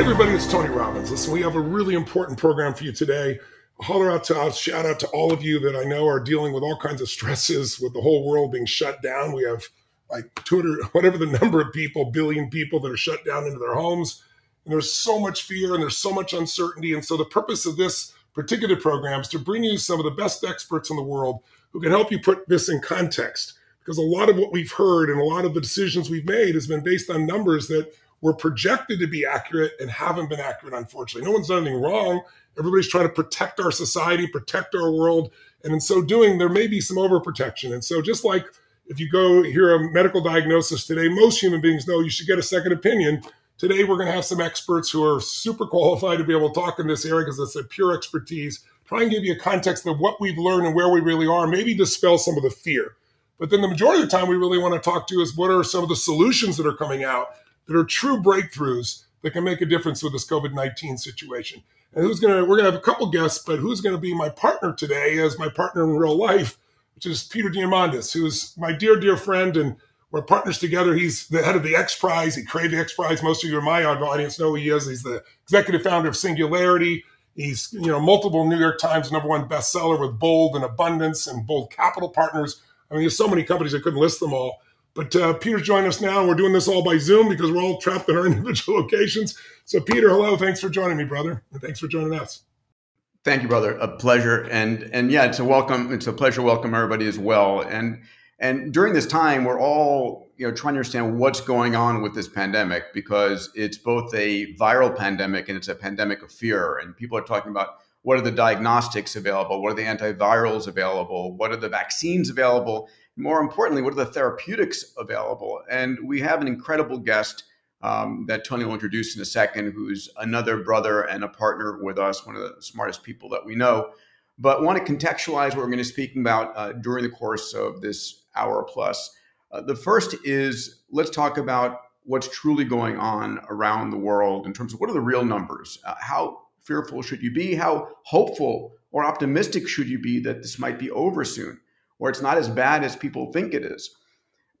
everybody, it's Tony Robbins. Listen, we have a really important program for you today. Holler out to us, shout out to all of you that I know are dealing with all kinds of stresses with the whole world being shut down. We have like 200, whatever the number of people, billion people that are shut down into their homes. And there's so much fear and there's so much uncertainty. And so the purpose of this particular program is to bring you some of the best experts in the world who can help you put this in context. Because a lot of what we've heard and a lot of the decisions we've made has been based on numbers that were projected to be accurate and haven't been accurate, unfortunately. No one's done anything wrong. Everybody's trying to protect our society, protect our world. And in so doing, there may be some overprotection. And so, just like if you go hear a medical diagnosis today, most human beings know you should get a second opinion. Today, we're going to have some experts who are super qualified to be able to talk in this area because it's a pure expertise. Try and give you a context of what we've learned and where we really are, maybe dispel some of the fear. But then the majority of the time, we really want to talk to is what are some of the solutions that are coming out that are true breakthroughs that can make a difference with this COVID 19 situation. And who's going to, we're going to have a couple guests, but who's going to be my partner today as my partner in real life, which is Peter Diamandis, who's my dear, dear friend. And we're partners together. He's the head of the X Prize. He created the X Prize. Most of you in my audience know who he is. He's the executive founder of Singularity. He's, you know, multiple New York Times number one bestseller with Bold and Abundance and Bold Capital Partners. I mean, there's so many companies I couldn't list them all. But uh, Peter's joining us now, we're doing this all by Zoom because we're all trapped in our individual locations. So, Peter, hello. Thanks for joining me, brother. And thanks for joining us. Thank you, brother. A pleasure. And and yeah, it's a welcome. It's a pleasure welcome everybody as well. And and during this time, we're all you know trying to understand what's going on with this pandemic because it's both a viral pandemic and it's a pandemic of fear. And people are talking about what are the diagnostics available, what are the antivirals available, what are the vaccines available, more importantly, what are the therapeutics available? And we have an incredible guest um, that Tony will introduce in a second, who's another brother and a partner with us, one of the smartest people that we know. But want to contextualize what we're going to be speaking about uh, during the course of this hour plus. Uh, the first is let's talk about what's truly going on around the world in terms of what are the real numbers? Uh, how fearful should you be? How hopeful or optimistic should you be that this might be over soon? Or it's not as bad as people think it is.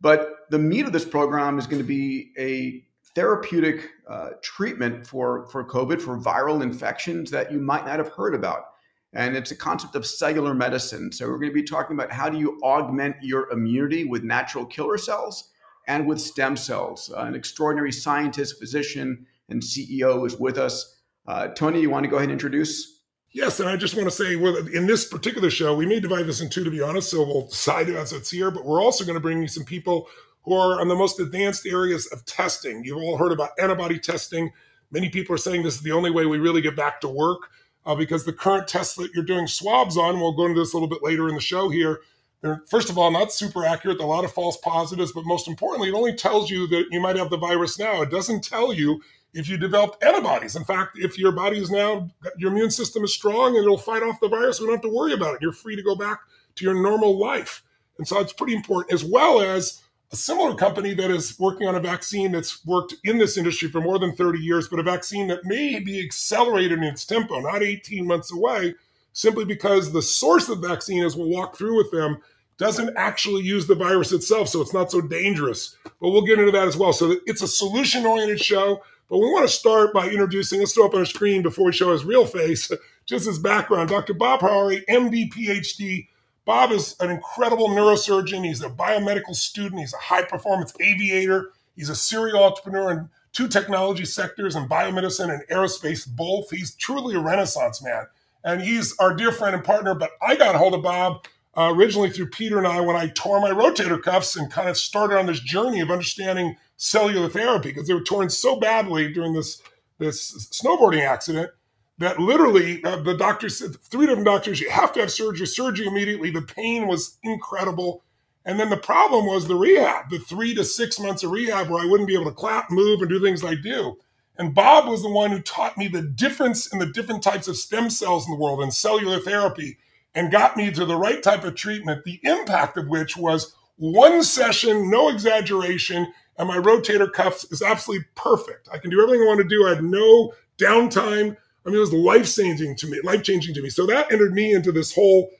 But the meat of this program is going to be a therapeutic uh, treatment for, for COVID, for viral infections that you might not have heard about. And it's a concept of cellular medicine. So we're going to be talking about how do you augment your immunity with natural killer cells and with stem cells. Uh, an extraordinary scientist, physician, and CEO is with us. Uh, Tony, you want to go ahead and introduce? Yes, and I just want to say, well, in this particular show, we may divide this in two, to be honest. So we'll decide as it's here, but we're also going to bring you some people who are on the most advanced areas of testing. You've all heard about antibody testing. Many people are saying this is the only way we really get back to work uh, because the current tests that you're doing swabs on, we'll go into this a little bit later in the show here. They're, first of all, not super accurate, a lot of false positives, but most importantly, it only tells you that you might have the virus now. It doesn't tell you if you develop antibodies. In fact, if your body is now, your immune system is strong and it'll fight off the virus, we don't have to worry about it. You're free to go back to your normal life. And so it's pretty important, as well as a similar company that is working on a vaccine that's worked in this industry for more than 30 years, but a vaccine that may be accelerated in its tempo, not 18 months away, simply because the source of the vaccine, as we'll walk through with them, doesn't actually use the virus itself, so it's not so dangerous. But we'll get into that as well. So it's a solution oriented show. But we want to start by introducing, let's throw up on a screen before we show his real face, just his background. Dr. Bob Hariri, MD, PhD. Bob is an incredible neurosurgeon. He's a biomedical student. He's a high performance aviator. He's a serial entrepreneur in two technology sectors in biomedicine and aerospace, both. He's truly a renaissance man. And he's our dear friend and partner. But I got a hold of Bob uh, originally through Peter and I when I tore my rotator cuffs and kind of started on this journey of understanding cellular therapy because they were torn so badly during this this snowboarding accident that literally uh, the doctors said three different doctors you have to have surgery surgery immediately. The pain was incredible. And then the problem was the rehab the three to six months of rehab where i wouldn't be able to clap move and do things i do. And bob was the one who taught me the difference in the different types of stem cells in the world and cellular therapy and got me to the right type of treatment the impact of which was one session no exaggeration and my rotator cuff is absolutely perfect. I can do everything I want to do. I had no downtime. I mean, it was life changing to me, life changing to me. So that entered me into this whole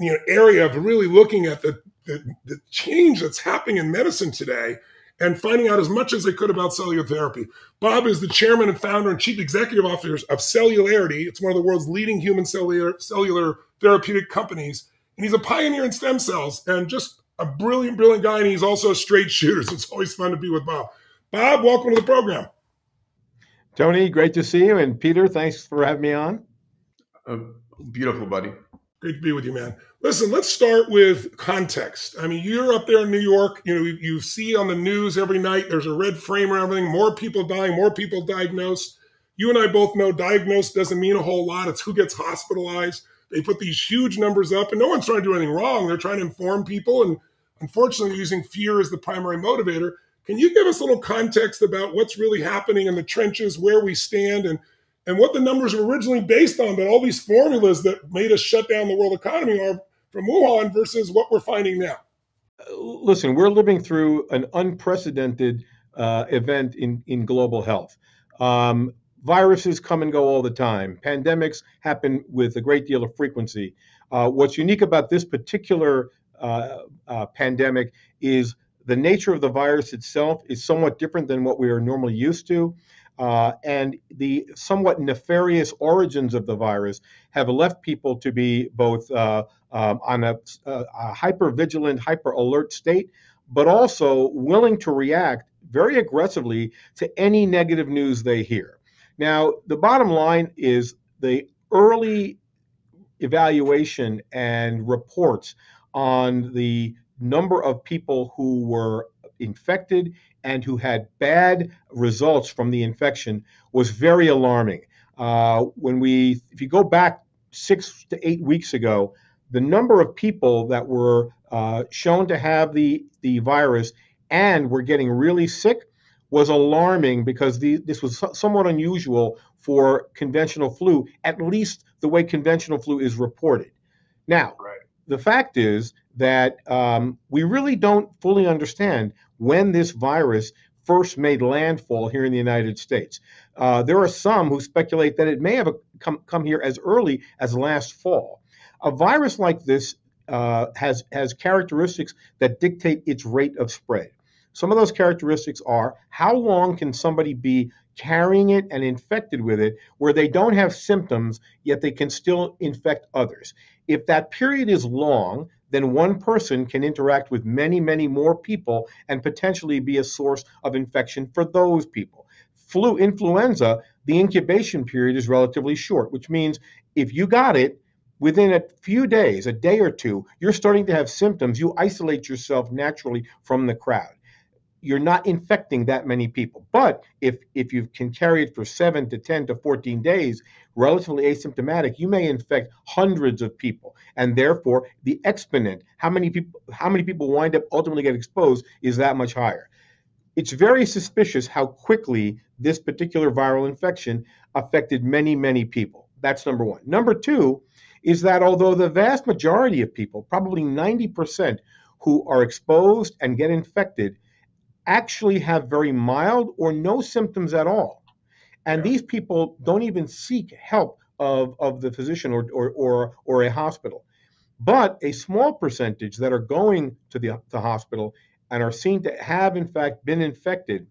you know area of really looking at the, the, the change that's happening in medicine today. and finding out as much as I could about cellular therapy. Bob is the chairman and founder and chief executive officer of Celularity. It's one of the world's leading human cellular, cellular therapeutic companies. And he's a pioneer in stem cells and just a brilliant, brilliant guy. And he's also a straight shooter. So it's always fun to be with Bob. Bob, welcome to the program. Tony, great to see you. And Peter, thanks for having me on. Uh, beautiful, buddy. Great to be with you, man. Listen, let's start with context. I mean, you're up there in New York. You know, you see on the news every night. There's a red frame around everything. More people dying. More people diagnosed. You and I both know diagnosed doesn't mean a whole lot. It's who gets hospitalized. They put these huge numbers up, and no one's trying to do anything wrong. They're trying to inform people, and unfortunately, using fear as the primary motivator. Can you give us a little context about what's really happening in the trenches, where we stand, and and what the numbers were originally based on, but all these formulas that made us shut down the world economy are from Wuhan versus what we're finding now. Listen, we're living through an unprecedented uh, event in, in global health. Um, viruses come and go all the time. Pandemics happen with a great deal of frequency. Uh, what's unique about this particular uh, uh pandemic is the nature of the virus itself is somewhat different than what we are normally used to. Uh, and the somewhat nefarious origins of the virus have left people to be both uh, um, on a, a hyper vigilant, hyper alert state, but also willing to react very aggressively to any negative news they hear. Now, the bottom line is the early evaluation and reports on the number of people who were infected and who had bad results from the infection was very alarming. Uh, when we, if you go back six to eight weeks ago, the number of people that were uh, shown to have the, the virus and were getting really sick was alarming because the, this was somewhat unusual for conventional flu, at least the way conventional flu is reported. Now, right. The fact is that um, we really don't fully understand when this virus first made landfall here in the United States. Uh, there are some who speculate that it may have come, come here as early as last fall. A virus like this uh, has, has characteristics that dictate its rate of spread. Some of those characteristics are how long can somebody be carrying it and infected with it where they don't have symptoms, yet they can still infect others. If that period is long, then one person can interact with many, many more people and potentially be a source of infection for those people. Flu influenza, the incubation period is relatively short, which means if you got it, within a few days, a day or two, you're starting to have symptoms. You isolate yourself naturally from the crowd you're not infecting that many people. But if if you can carry it for seven to ten to fourteen days, relatively asymptomatic, you may infect hundreds of people, and therefore the exponent, how many people how many people wind up ultimately get exposed, is that much higher. It's very suspicious how quickly this particular viral infection affected many many people. That's number one. Number two is that although the vast majority of people, probably 90%, who are exposed and get infected actually have very mild or no symptoms at all. And these people don't even seek help of, of the physician or, or, or, or a hospital. But a small percentage that are going to the, the hospital and are seen to have, in fact, been infected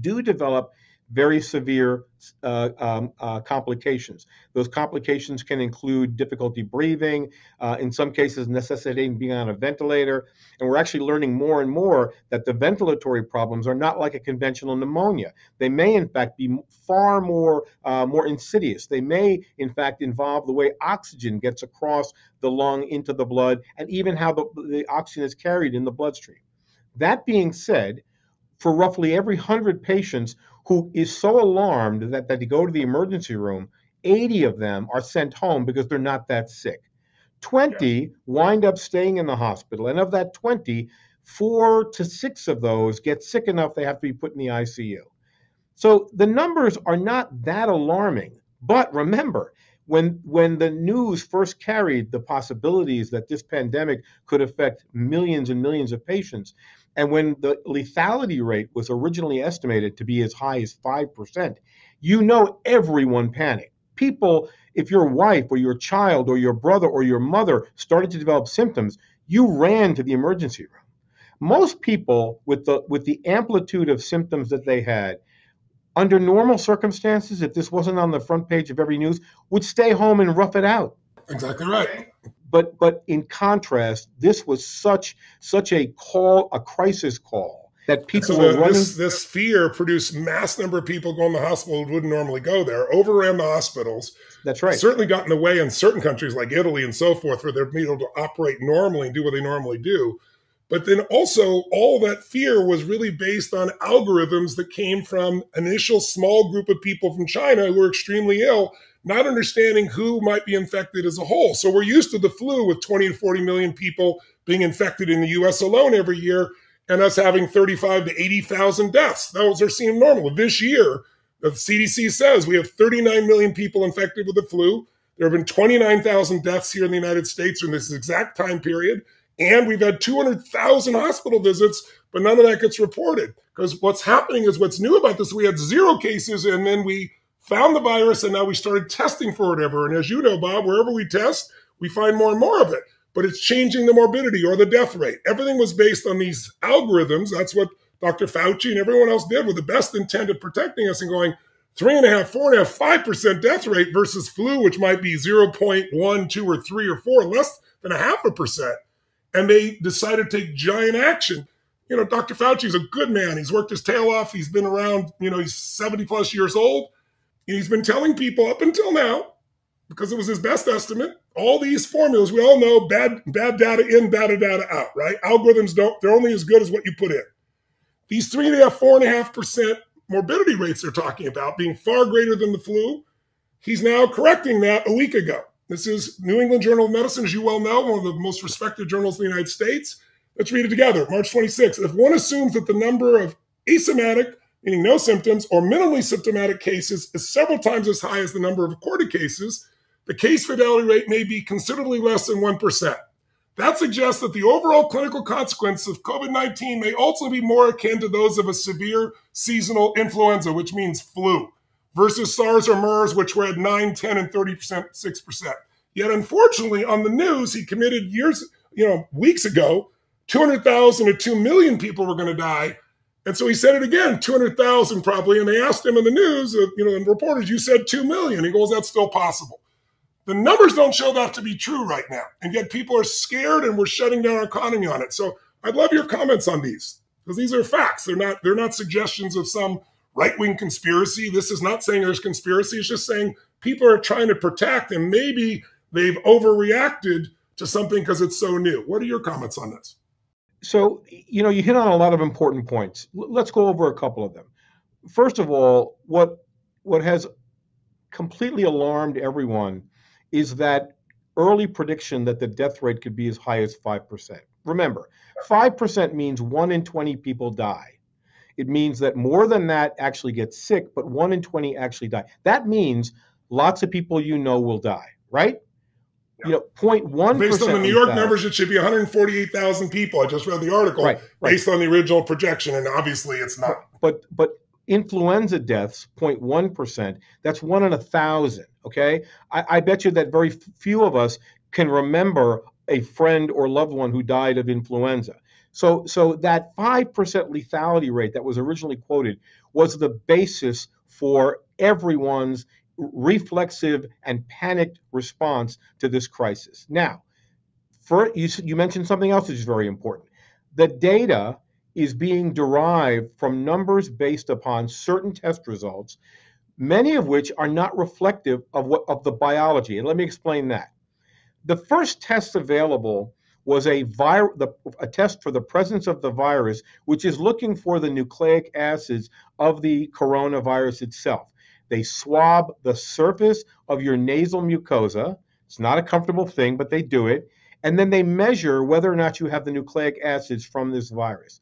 do develop very severe uh, um, uh, complications. Those complications can include difficulty breathing, uh, in some cases necessitating being on a ventilator. And we're actually learning more and more that the ventilatory problems are not like a conventional pneumonia. They may, in fact, be far more uh, more insidious. They may, in fact, involve the way oxygen gets across the lung into the blood, and even how the, the oxygen is carried in the bloodstream. That being said, for roughly every 100 patients who is so alarmed that, that they go to the emergency room, 80 of them are sent home because they're not that sick. 20 yeah. wind up staying in the hospital. And of that 20, four to six of those get sick enough they have to be put in the ICU. So the numbers are not that alarming. But remember, when when the news first carried the possibilities that this pandemic could affect millions and millions of patients, and when the lethality rate was originally estimated to be as high as 5%, you know everyone panicked. People, if your wife or your child or your brother or your mother started to develop symptoms, you ran to the emergency room. Most people with the with the amplitude of symptoms that they had, under normal circumstances, if this wasn't on the front page of every news, would stay home and rough it out. Exactly right. But but in contrast, this was such such a call, a crisis call that people so were running. This, this fear produced mass number of people going to the hospital who wouldn't normally go there, overran the hospitals. That's right. Certainly got in the way in certain countries like Italy and so forth, where they're able to operate normally and do what they normally do. But then also, all that fear was really based on algorithms that came from initial small group of people from China who were extremely ill, not understanding who might be infected as a whole. So we're used to the flu with 20 to 40 million people being infected in the US alone every year, and us having 35 to 80,000 deaths. Those are seen normal. This year, the CDC says we have 39 million people infected with the flu. There have been 29,000 deaths here in the United States in this exact time period. And we've had 200,000 hospital visits, but none of that gets reported. Because what's happening is what's new about this, we had zero cases and then we found the virus and now we started testing for whatever. And as you know, Bob, wherever we test, we find more and more of it. But it's changing the morbidity or the death rate. Everything was based on these algorithms. That's what Dr. Fauci and everyone else did with the best intent of protecting us and going three and a half, four and a half, five percent death rate versus flu, which might be 0.1, two or three or four, less than a half a percent and they decided to take giant action. You know, Dr. Fauci is a good man. He's worked his tail off. He's been around, you know, he's 70 plus years old. He's been telling people up until now, because it was his best estimate, all these formulas, we all know bad, bad data in, bad data out, right? Algorithms don't, they're only as good as what you put in. These three and a half, four and a half percent morbidity rates they're talking about being far greater than the flu, he's now correcting that a week ago. This is New England Journal of Medicine, as you well know, one of the most respected journals in the United States. Let's read it together. March 26th. If one assumes that the number of asymptomatic, meaning no symptoms, or minimally symptomatic cases is several times as high as the number of recorded cases, the case fatality rate may be considerably less than 1%. That suggests that the overall clinical consequences of COVID 19 may also be more akin to those of a severe seasonal influenza, which means flu versus SARS or MERS, which were at 9, 10, and 30%, 6%. Yet, unfortunately, on the news, he committed years, you know, weeks ago, 200,000 to 2 million people were going to die. And so he said it again, 200,000 probably. And they asked him in the news, uh, you know, and reporters, you said 2 million. He goes, that's still possible. The numbers don't show that to be true right now. And yet people are scared and we're shutting down our economy on it. So I'd love your comments on these because these are facts. They're not, they're not suggestions of some right wing conspiracy. This is not saying there's conspiracy. It's just saying people are trying to protect and maybe they've overreacted to something because it's so new. What are your comments on this? So, you know, you hit on a lot of important points. Let's go over a couple of them. First of all, what what has completely alarmed everyone is that early prediction that the death rate could be as high as 5%. Remember, 5% means 1 in 20 people die it means that more than that actually get sick, but one in 20 actually die. That means lots of people you know will die, right? You know, 0.1 Based on the New York numbers, it should be 148,000 people. I just read the article right, right. based on the original projection, and obviously it's not. But but influenza deaths, 0.1%, that's one in a thousand. Okay. I, I bet you that very few of us can remember a friend or loved one who died of influenza. So, so that 5% lethality rate that was originally quoted was the basis for everyone's reflexive and panicked response to this crisis. Now, for, you, you mentioned something else which is very important. The data is being derived from numbers based upon certain test results, many of which are not reflective of what of the biology. And let me explain that. The first test available was a, vir- the, a test for the presence of the virus, which is looking for the nucleic acids of the coronavirus itself. They swab the surface of your nasal mucosa. It's not a comfortable thing, but they do it. And then they measure whether or not you have the nucleic acids from this virus.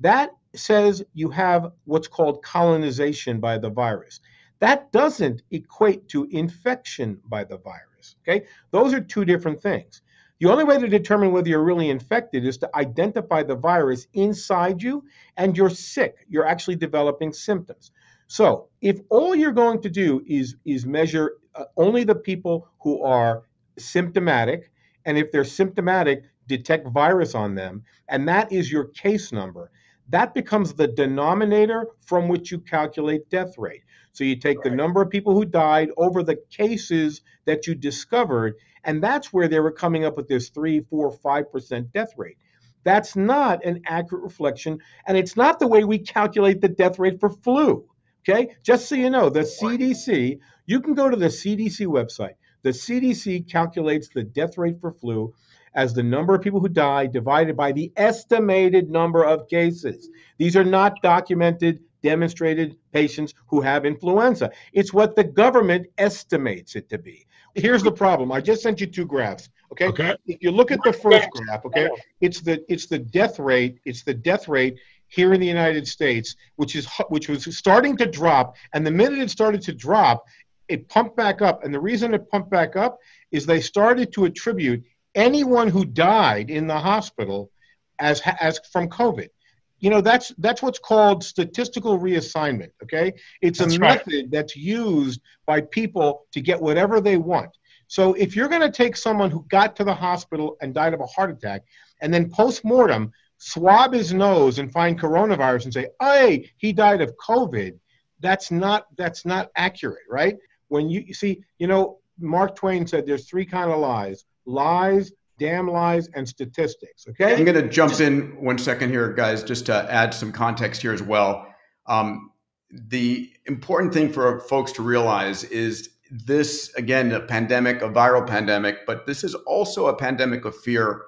That says you have what's called colonization by the virus. That doesn't equate to infection by the virus. Okay? Those are two different things. The only way to determine whether you're really infected is to identify the virus inside you and you're sick. You're actually developing symptoms. So, if all you're going to do is is measure uh, only the people who are symptomatic and if they're symptomatic, detect virus on them, and that is your case number. That becomes the denominator from which you calculate death rate. So you take right. the number of people who died over the cases that you discovered, and that's where they were coming up with this three, four, five percent death rate. That's not an accurate reflection, and it's not the way we calculate the death rate for flu. Okay, just so you know, the CDC, you can go to the CDC website. The CDC calculates the death rate for flu as the number of people who die divided by the estimated number of cases. These are not documented, demonstrated patients who have influenza. It's what the government estimates it to be. Here's the problem. I just sent you two graphs. Okay. okay. If you look at the first graph, okay, it's the it's the death rate. It's the death rate here in the United States, which is which was starting to drop, and the minute it started to drop, it pumped back up. And the reason it pumped back up is they started to attribute anyone who died in the hospital as as from COVID. You know that's that's what's called statistical reassignment. Okay, it's that's a right. method that's used by people to get whatever they want. So if you're going to take someone who got to the hospital and died of a heart attack, and then post mortem swab his nose and find coronavirus and say, "Hey, he died of COVID," that's not that's not accurate, right? When you, you see, you know, Mark Twain said there's three kind of lies lies, damn lies, and statistics. Okay. I'm going to jump in one second here, guys, just to add some context here as well. Um, the important thing for folks to realize is this, again, a pandemic, a viral pandemic, but this is also a pandemic of fear.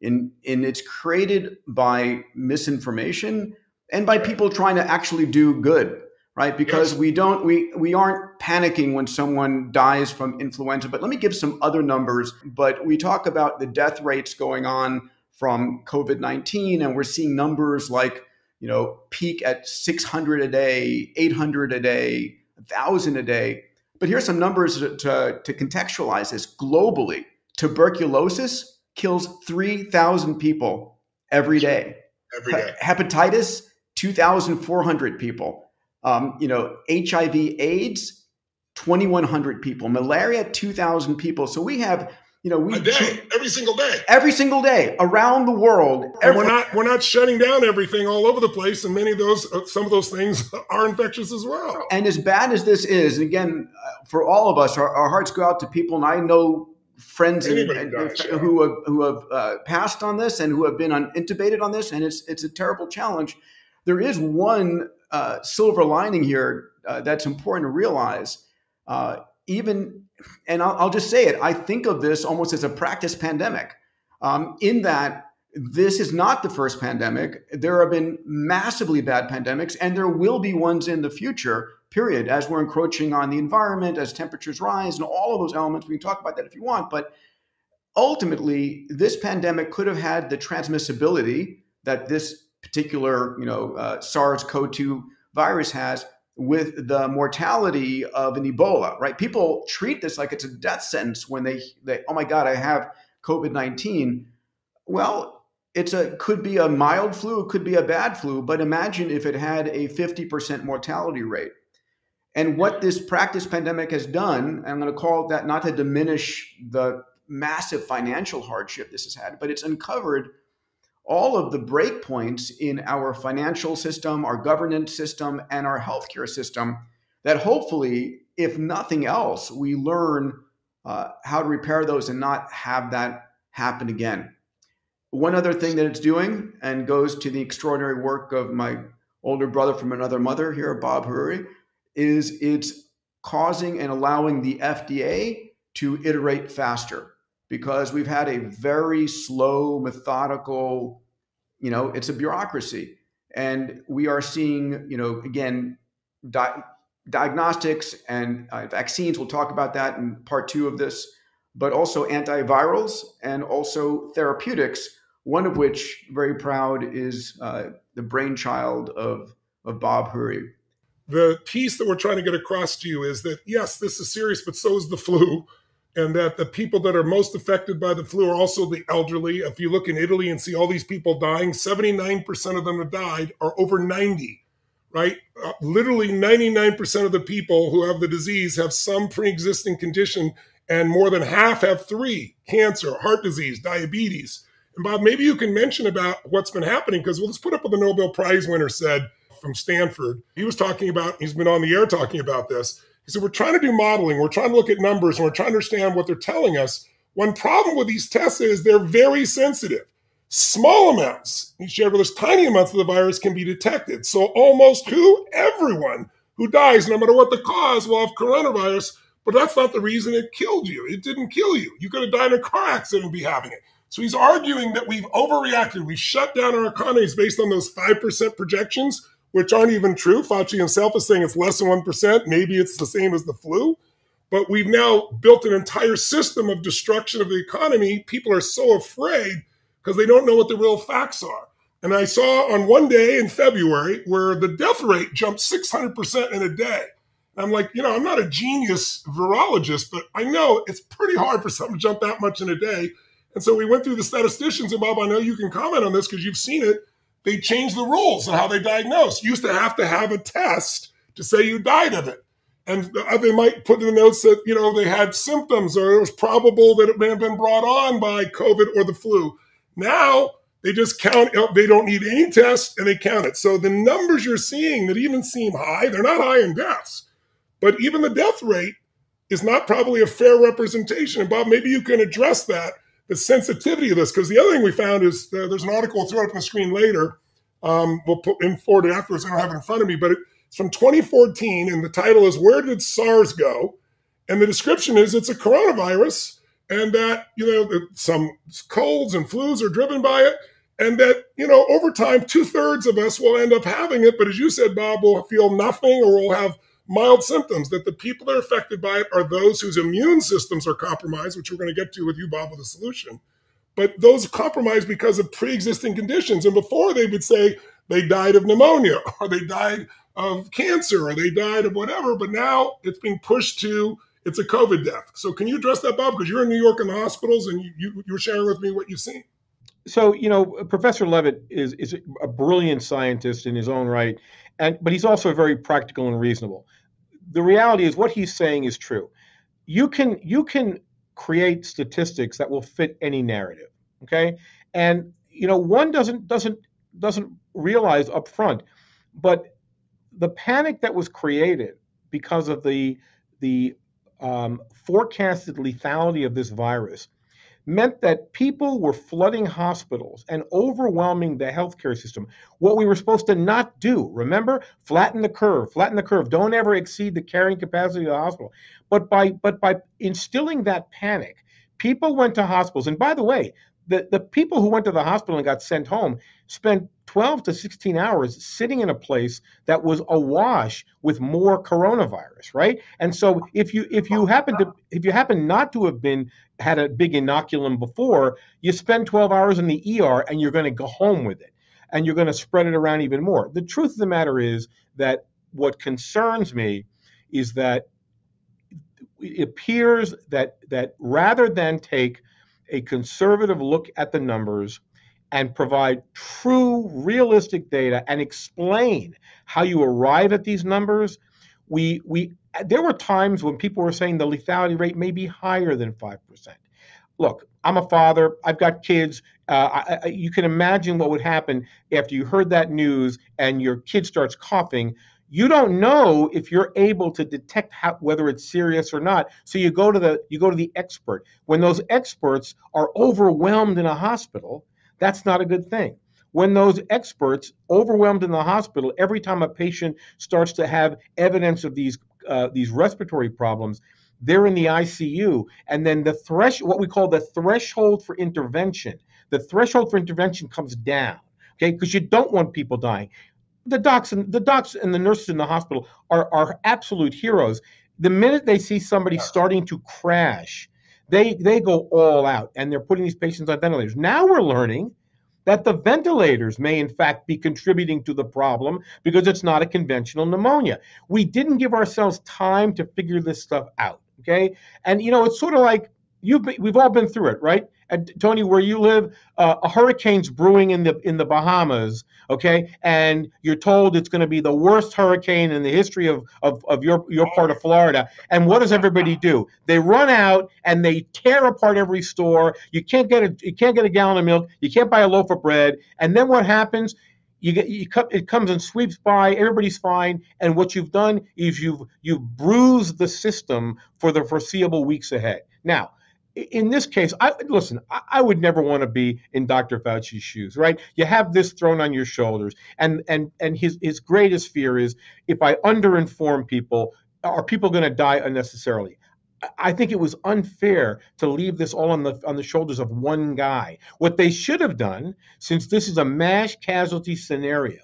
In, in it's created by misinformation and by people trying to actually do good right? Because yes. we don't we we aren't panicking when someone dies from influenza. But let me give some other numbers. But we talk about the death rates going on from COVID nineteen, and we're seeing numbers like you know peak at 600 a day, 800 a day, 1,000 a day. But here's some numbers to, to, to contextualize this globally. Tuberculosis kills 3,000 people every day. Every day. Hepatitis, 2,400 people um, you know, HIV, AIDS, 2,100 people. Malaria, 2,000 people. So we have, you know, we a day, every single day, every single day around the world. Every, we're not we're not shutting down everything all over the place, and many of those, uh, some of those things are infectious as well. And as bad as this is, and again, uh, for all of us, our, our, hearts go out to people, and I know friends and, and, does, yeah. who have who have uh, passed on this and who have been on, intubated on this, and it's it's a terrible challenge. There is one uh, silver lining here uh, that's important to realize. Uh, even, and I'll, I'll, just say it, I think of this almost as a practice pandemic, um, in that this is not the first pandemic. There have been massively bad pandemics, and there will be ones in the future, period, as we're encroaching on the environment, as temperatures rise, and all of those elements. We can talk about that if you want. But ultimately, this pandemic could have had the transmissibility that this particular, you know, uh, SARS-CoV-2 virus has with the mortality of an Ebola, right? People treat this like it's a death sentence when they, they oh my God, I have COVID 19. Well, it's a could be a mild flu, it could be a bad flu, but imagine if it had a 50% mortality rate. And what this practice pandemic has done, I'm going to call that not to diminish the massive financial hardship this has had, but it's uncovered all of the breakpoints in our financial system, our governance system, and our healthcare system that hopefully, if nothing else, we learn uh, how to repair those and not have that happen again. One other thing that it's doing, and goes to the extraordinary work of my older brother from another mother here, Bob Hariri, is it's causing and allowing the FDA to iterate faster because we've had a very slow, methodical, you know, it's a bureaucracy. And we are seeing, you know, again, di- diagnostics and uh, vaccines. We'll talk about that in part two of this, but also antivirals and also therapeutics, one of which, very proud, is uh, the brainchild of, of Bob Hariri. The piece that we're trying to get across to you is that, yes, this is serious, but so is the flu and that the people that are most affected by the flu are also the elderly. If you look in Italy and see all these people dying, 79% of them have died are over 90, right? Uh, literally 99% of the people who have the disease have some pre existing condition, and more than half have three cancer, heart disease, diabetes. And Bob, maybe you can mention about what's been happening because we'll just put up what the Nobel Prize winner said from Stanford. He was talking about, he's been on the air talking about this. He said, We're trying to do modeling, we're trying to look at numbers, and we're trying to understand what they're telling us. One problem with these tests is they're very sensitive. Small amounts, he shared with us, tiny amounts of the virus can be detected. So almost who? Everyone who dies, no matter what the cause, will have coronavirus. But that's not the reason it killed you. It didn't kill you. You could have died in a car accident and be having it. So he's arguing that we've overreacted. We've shut down our economies based on those 5% projections, which aren't even true. Fauci himself is saying it's less than 1%. Maybe it's the same as the flu. But we've now built an entire system of destruction of the economy. People are so afraid because they don't know what the real facts are. And I saw on one day in February where the death rate jumped 600% in a day. I'm like, you know, I'm not a genius virologist, but I know it's pretty hard for something to jump that much in a day. And so we went through the statisticians, and Bob, I know you can comment on this because you've seen it. They changed the rules of how they diagnose. You used to have to have a test to say you died of it. And they might put in the notes that, you know, they had symptoms or it was probable that it may have been brought on by COVID or the flu. Now they just count, they don't need any test and they count it. So the numbers you're seeing that even seem high, they're not high in deaths, but even the death rate is not probably a fair representation. And Bob, maybe you can address that, the sensitivity of this, because the other thing we found is uh, there's an article, I'll throw it up on the screen later. Um, we'll put in forward it afterwards. I don't have it in front of me, but it's from 2014, and the title is Where Did SARS Go? And the description is it's a coronavirus and that you know some colds and flus are driven by it and that you know over time two-thirds of us will end up having it but as you said bob we'll feel nothing or we'll have mild symptoms that the people that are affected by it are those whose immune systems are compromised which we're going to get to with you bob with a solution but those compromised because of pre-existing conditions and before they would say they died of pneumonia or they died of cancer or they died of whatever but now it's being pushed to it's a COVID death. So can you address that, Bob? Because you're in New York in the hospitals and you, you, you sharing with me what you've seen. So, you know, Professor Levitt is, is a brilliant scientist in his own right, and but he's also very practical and reasonable. The reality is what he's saying is true. You can you can create statistics that will fit any narrative. Okay. And you know, one doesn't doesn't doesn't realize up front, but the panic that was created because of the the um, forecasted lethality of this virus meant that people were flooding hospitals and overwhelming the healthcare system. What we were supposed to not do, remember, flatten the curve, flatten the curve. Don't ever exceed the carrying capacity of the hospital. But by but by instilling that panic, people went to hospitals. And by the way, the, the people who went to the hospital and got sent home spent 12 to 16 hours sitting in a place that was awash with more coronavirus right? And so if you if you happen to if you happen not to have been had a big inoculum before you spend 12 hours in the er and you're going to go home with it and you're going to spread it around even more. The truth of the matter is that what concerns me is that it appears that that rather than take a conservative look at the numbers and provide true, realistic data and explain how you arrive at these numbers, we we there were times when people were saying the lethality rate may be higher than five percent. Look, I'm a father. I've got kids. Uh, I, I, you can imagine what would happen after you heard that news and your kid starts coughing you don't know if you're able to detect how, whether it's serious or not. So you go to the you go to the expert. When those experts are overwhelmed in a hospital that's not a good thing. When those experts overwhelmed in the hospital every time a patient starts to have evidence of these uh, these respiratory problems they're in the ICU and then the thresh what we call the threshold for intervention the threshold for intervention comes down okay? Because you don't want people dying the docs and the docs and the nurses in the hospital are, are absolute heroes. The minute they see somebody starting to crash, they they go all out and they're putting these patients on ventilators. Now we're learning that the ventilators may in fact be contributing to the problem because it's not a conventional pneumonia. We didn't give ourselves time to figure this stuff out. Okay, and you know it's sort of like you've been, we've all been through it, right? And Tony, where you live, uh, a hurricane's brewing in the in the Bahamas, okay, and you're told it's going to be the worst hurricane in the history of, of of your your part of Florida. And what does everybody do? They run out and they tear apart every store. You can't get a you can't get a gallon of milk. You can't buy a loaf of bread. And then what happens? you get you cut it comes and sweeps by everybody's fine and what you've done is you've you've bruised the system for the foreseeable weeks ahead now in this case, I listen. I, I would never want to be in Dr. Fauci's shoes, right? You have this thrown on your shoulders, and and and his his greatest fear is if I underinform people, are people going to die unnecessarily? I think it was unfair to leave this all on the on the shoulders of one guy. What they should have done, since this is a mass casualty scenario,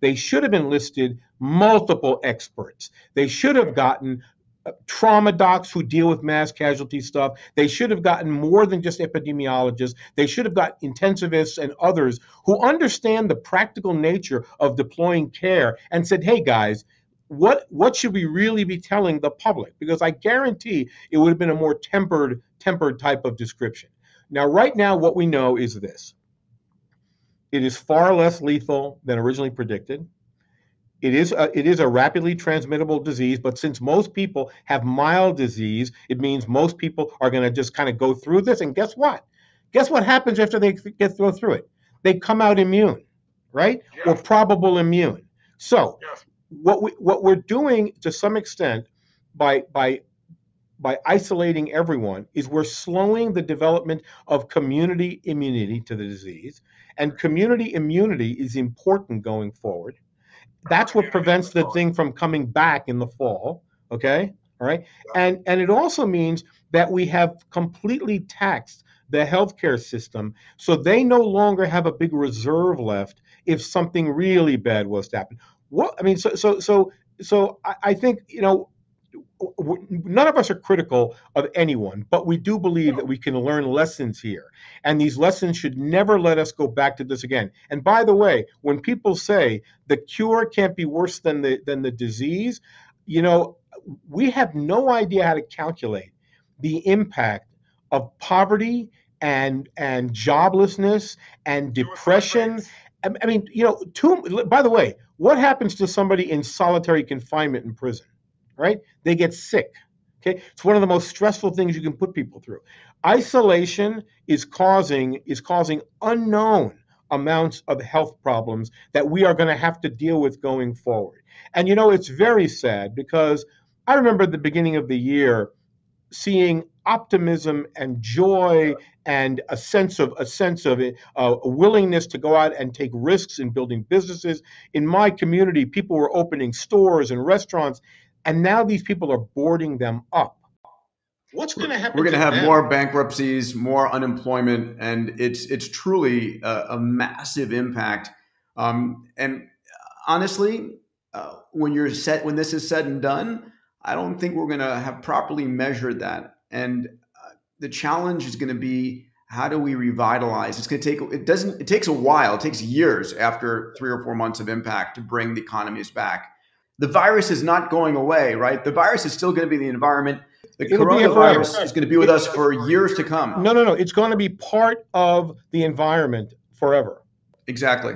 they should have enlisted multiple experts. They should have gotten Uh, trauma docs who deal with mass casualty stuff. They should have gotten more than just epidemiologists. They should have got intensivists and others who understand the practical nature of deploying care and said, "Hey guys, what what should we really be telling the public because i guarantee it would have been a more tempered tempered type of description now right now what we know is this it is far less lethal than originally predicted it is a, it is a rapidly transmittable disease but since most people have mild disease it means most people are going to just kind of go through this and guess what? Guess what happens after they get go through it? They come out immune right? Or probable immune. So what we what we're doing to some extent by by by isolating everyone is we're slowing the development of community immunity to the disease and community immunity is important going forward that's what prevents the thing from coming back in the fall okay? All right? And and it also means that we have completely taxed the healthcare system so they no longer have a big reserve left if something really bad was to happen. What I mean, so so so so I, I think you know none of us are critical of anyone, but we do believe that we can learn lessons here. And these lessons should never let us go back to this again. And by the way, when people say the cure can't be worse than the than the disease, you know, we have no idea how to calculate the impact of poverty and and joblessness and depression. I mean, you know, two, by the way, what happens to somebody in solitary confinement in prison? Right? They get sick. Okay? It's one of the most stressful things you can put people through. Isolation is causing is causing unknown amounts of health problems that we are going to have to deal with going forward. And you know, it's very sad because I remember at the beginning of the year seeing optimism and joy and a sense of a sense of a willingness to go out and take risks in building businesses. In my community, people were opening stores and restaurants, and now these people are boarding them up. What's going to happen? We're going to have them? more bankruptcies, more unemployment, and it's it's truly a, a massive impact. Um, and honestly, uh, when you're set, when this is said and done, I don't think we're going to have properly measured that. And the challenge is going to be how do we revitalize? It's going to take it doesn't it takes a while. It takes years after three or four months of impact to bring the economies back. The virus is not going away, right? The virus is still going to be in the environment. The It'll coronavirus is going to be with us for years to come. No, no, no. It's going to be part of the environment forever. Exactly.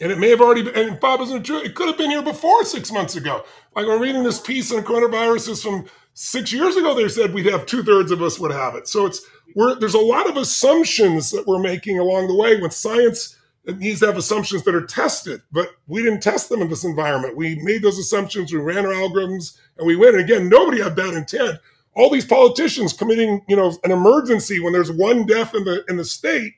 And it may have already been, and Bob isn't true. It could have been here before six months ago. Like we're reading this piece on coronaviruses from six years ago they said we'd have two thirds of us would have it. So it's we're there's a lot of assumptions that we're making along the way when science needs to have assumptions that are tested, but we didn't test them in this environment. We made those assumptions, we ran our algorithms, and we went. And again, nobody had bad intent. All these politicians committing, you know, an emergency when there's one death in the in the state,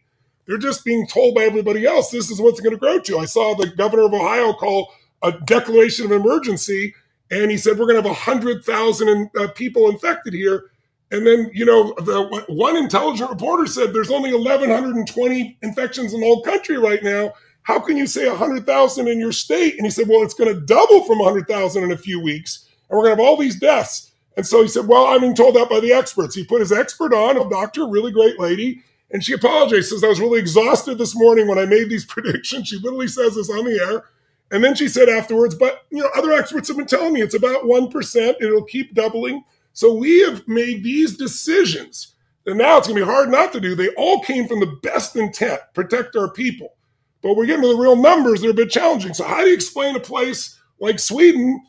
they're just being told by everybody else this is what's going to grow to. I saw the governor of Ohio call a declaration of emergency and he said we're going to have 100,000 uh, people infected here. And then, you know, the one intelligent reporter said there's only 1,120 infections in the whole country right now. How can you say 100,000 in your state? And he said, well, it's going to double from 100,000 in a few weeks, and we're going to have all these deaths. And so he said, well, I'm being told that by the experts. He put his expert on, a doctor, really great lady, and she apologized. Says I was really exhausted this morning when I made these predictions. She literally says this on the air. And then she said afterwards, but you know, other experts have been telling me it's about 1%, it'll keep doubling. So we have made these decisions And now it's going to be hard not to do. They all came from the best intent, protect our people. But we're getting to the real numbers, they're a bit challenging. So, how do you explain a place like Sweden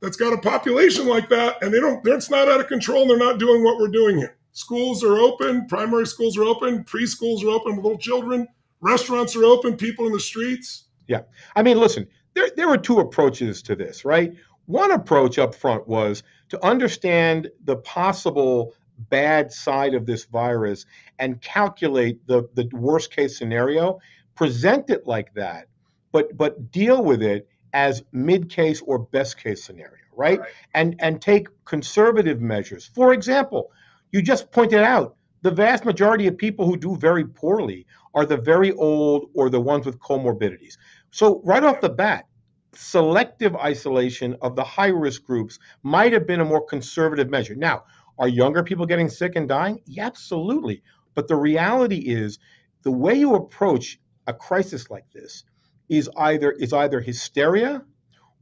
that's got a population like that and they don't, it's not out of control and they're not doing what we're doing here? Schools are open, primary schools are open, preschools are open with little children, restaurants are open, people in the streets. Yeah. I mean, listen, there, there were two approaches to this, right? One approach up front was to understand the possible bad side of this virus and calculate the, the worst case scenario, present it like that, but but deal with it as mid case or best case scenario, right? right? And and take conservative measures. For example, you just pointed out the vast majority of people who do very poorly are the very old or the ones with comorbidities. So right off the bat, selective isolation of the high risk groups might have been a more conservative measure. Now, are younger people getting sick and dying? Yeah, absolutely. But the reality is the way you approach a crisis like this is either is either hysteria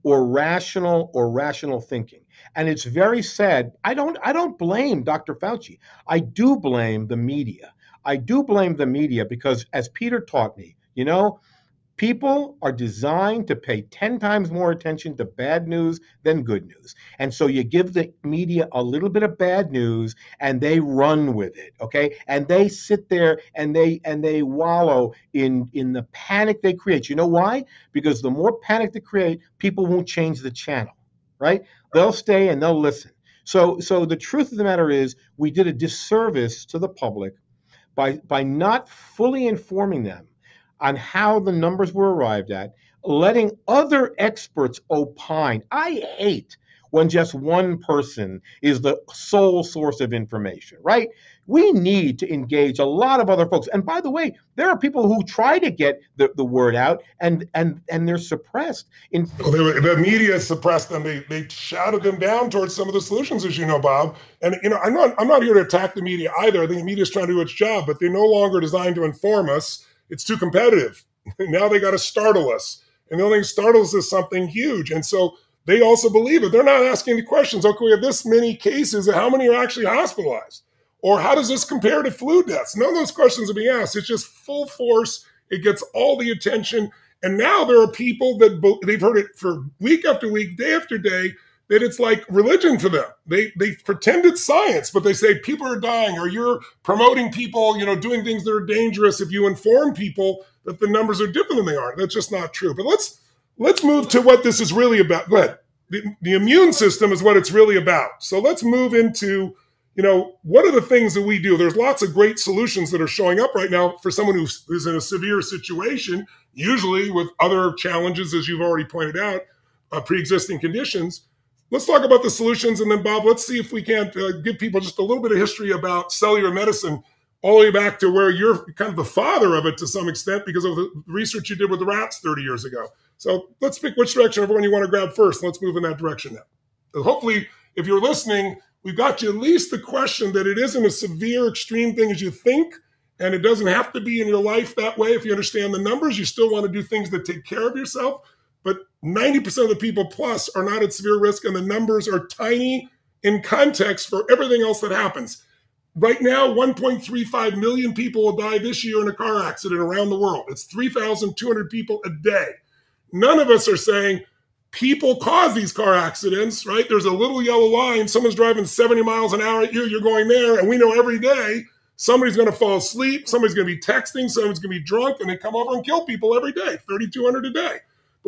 or rational or rational thinking. And it's very sad. I don't I don't blame Dr. Fauci. I do blame the media. I do blame the media because as Peter taught me, you know, People are designed to pay 10 times more attention to bad news than good news. And so you give the media a little bit of bad news and they run with it, okay? And they sit there and they and they wallow in in the panic they create. You know why? Because the more panic they create, people won't change the channel, right? They'll stay and they'll listen. So so the truth of the matter is we did a disservice to the public by by not fully informing them on how the numbers were arrived at, letting other experts opine. I hate when just one person is the sole source of information, right? We need to engage a lot of other folks. And by the way, there are people who try to get the, the word out and and and they're suppressed. In well, were, the media suppressed them. They they shouted them down towards some of the solutions, as you know, Bob. And you know, I'm not I'm not here to attack the media either. I think the media is trying to do its job, but they're no longer designed to inform us it's too competitive. now they got to startle us. And the only thing startles is something huge. And so they also believe it. They're not asking the questions. Okay, we have this many cases. How many are actually hospitalized? Or how does this compare to flu deaths? None of those questions are being asked. It's just full force. It gets all the attention. And now there are people that they've heard it for week after week, day after day, that it's like religion to them. They they pretend it's science, but they say people are dying, or you're promoting people, you know, doing things that are dangerous. If you inform people that the numbers are different than they are, that's just not true. But let's let's move to what this is really about. Go ahead. The, the immune system is what it's really about. So let's move into, you know, what are the things that we do? There's lots of great solutions that are showing up right now for someone who's, who's in a severe situation, usually with other challenges, as you've already pointed out, uh, pre-existing conditions let's talk about the solutions. And then, Bob, let's see if we can't uh, give people just a little bit of history about cellular medicine, all the way back to where you're kind of the father of it to some extent because of the research you did with the rats 30 years ago. So let's pick which direction everyone you want to grab first. Let's move in that direction now. hopefully, if you're listening, we've got you at least the question that it isn't a severe, extreme thing as you think. And it doesn't have to be in your life that way. If you understand the numbers, you still want to do things that take care of yourself but 90% of the people plus are not at severe risk, and the numbers are tiny in context for everything else that happens. Right now, 1.35 million people will die this year in a car accident around the world. It's 3,200 people a day. None of us are saying people cause these car accidents, right? There's a little yellow line. Someone's driving 70 miles an hour at you, you're going there. And we know every day somebody's going to fall asleep, somebody's going to be texting, someone's going to be drunk, and they come over and kill people every day, 3,200 a day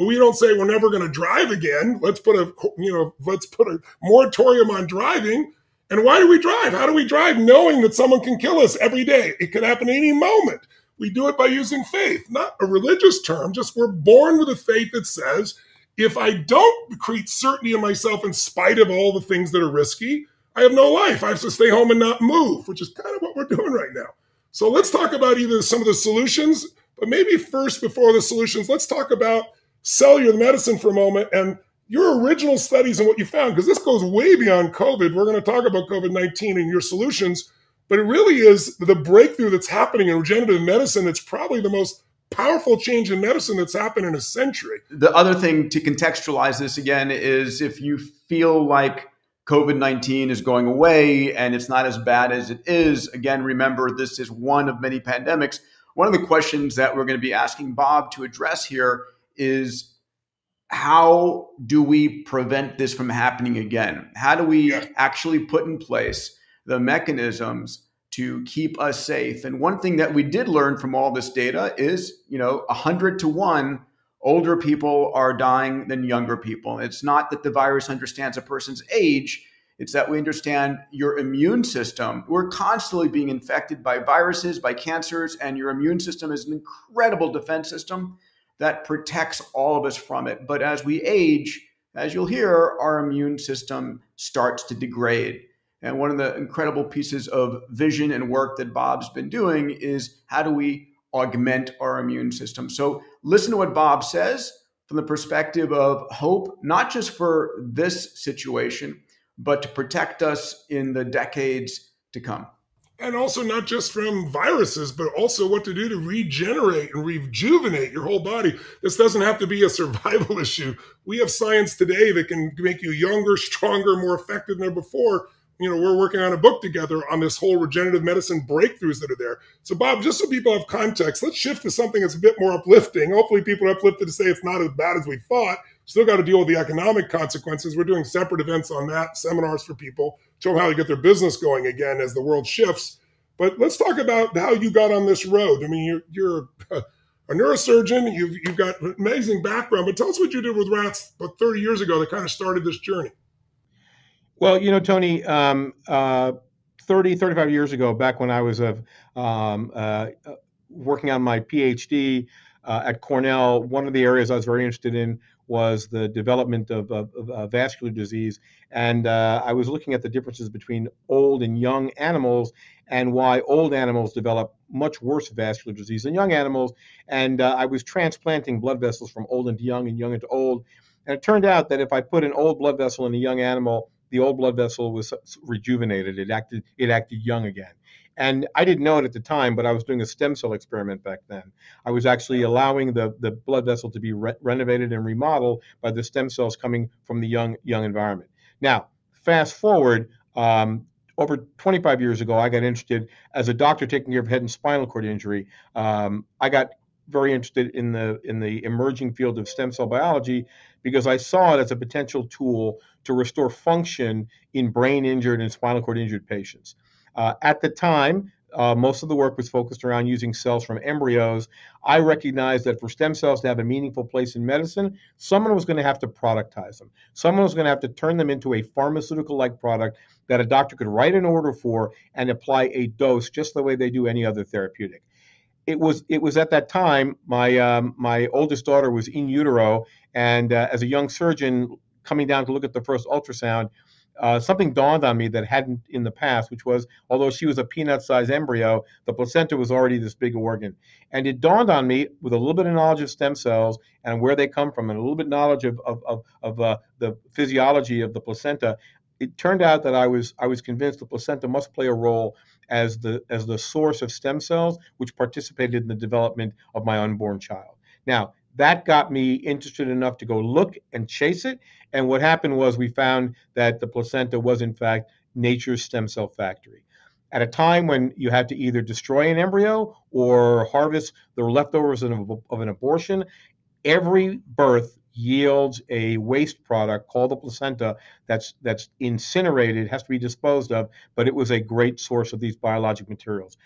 we don't say we're never going to drive again. Let's put a you know let's put a moratorium on driving. And why do we drive? How do we drive knowing that someone can kill us every day? It could happen any moment. We do it by using faith, not a religious term. Just we're born with a faith that says if I don't create certainty in myself in spite of all the things that are risky, I have no life. I have to stay home and not move, which is kind of what we're doing right now. So let's talk about either some of the solutions, but maybe first, before the solutions, let's talk about cellular medicine for a moment and your original studies and what you found, because this goes way beyond COVID. We're going to talk about COVID 19 and your solutions, but it really is the breakthrough that's happening in regenerative medicine. It's probably the most powerful change in medicine that's happened in a century. The other thing to contextualize this again is if you feel like COVID 19 is going away and it's not as bad as it is. Again, remember, this is one of many pandemics. One of the questions that we're going to be asking Bob to address here is how do we prevent this from happening again? How do we yeah. actually put in place the mechanisms to keep us safe? And one thing that we did learn from all this data is, you know, 100 to 1 older people are dying than younger people. It's not that the virus understands a person's age, it's that we understand your immune system. We're constantly being infected by viruses, by cancers, and your immune system is an incredible defense system that protects all of us from it. But as we age, as you'll hear, our immune system starts to degrade. And one of the incredible pieces of vision and work that Bob's been doing is how do we augment our immune system. So listen to what Bob says from the perspective of hope, not just for this situation, but to protect us in the decades to come. And also, not just from viruses, but also what to do to regenerate and rejuvenate your whole body. This doesn't have to be a survival issue. We have science today that can make you younger, stronger, more effective than before you know, we're working on a book together on this whole regenerative medicine breakthroughs that are there. So, Bob, just so people have context, let's shift to something that's a bit more uplifting. Hopefully, people are uplifted to say it's not as bad as we thought. Still got to deal with the economic consequences. We're doing separate events on that, seminars for people, show them how to get their business going again as the world shifts. But let's talk about how you got on this road. I mean, you're, you're a neurosurgeon, you've, you've got an amazing background, but tell us what you did with rats about 30 years ago that kind of started this journey. Well, you know, Tony, um, uh, 30, 35 years ago, back when I was uh, um, uh, working on my PhD uh, at Cornell, one of the areas I was very interested in was the development of, of, of vascular disease. And uh, I was looking at the differences between old and young animals and why old animals develop much worse vascular disease than young animals. And uh, I was transplanting blood vessels from old into young and young into old. And it turned out that if I put an old blood vessel in a young animal, the old blood vessel was rejuvenated. It acted it acted young again. And I didn't know it at the time, but I was doing a stem cell experiment back then. I was actually allowing the, the blood vessel to be re- renovated and remodeled by the stem cells coming from the young young environment. Now, fast forward, um, over 25 years ago, I got interested as a doctor taking care of head and spinal cord injury. Um, I got very interested in the in the emerging field of stem cell biology because I saw it as a potential tool to restore function in brain injured and spinal cord injured patients. Uh, at the time, uh, most of the work was focused around using cells from embryos. I recognized that for stem cells to have a meaningful place in medicine, someone was going to have to productize them. Someone was going to have to turn them into a pharmaceutical like product that a doctor could write an order for and apply a dose just the way they do any other therapeutic it was it was at that time my um, my oldest daughter was in utero, and uh, as a young surgeon coming down to look at the first ultrasound, uh, something dawned on me that hadn't in the past, which was although she was a peanut-sized embryo, the placenta was already this big organ, and it dawned on me with a little bit of knowledge of stem cells and where they come from, and a little bit knowledge of of of, of uh, the physiology of the placenta. It turned out that I was I was convinced the placenta must play a role as the as the source of stem cells, which participated in the development of my unborn child. Now, that got me interested enough to go look and chase it. And what happened was we found that the placenta was in fact nature's stem cell factory. At a time when you had to either destroy an embryo or harvest the leftovers of, an abortion, every birth yields a waste product called the placenta that's that's incinerated, has to be disposed of, but it was a great source of these biologic materials.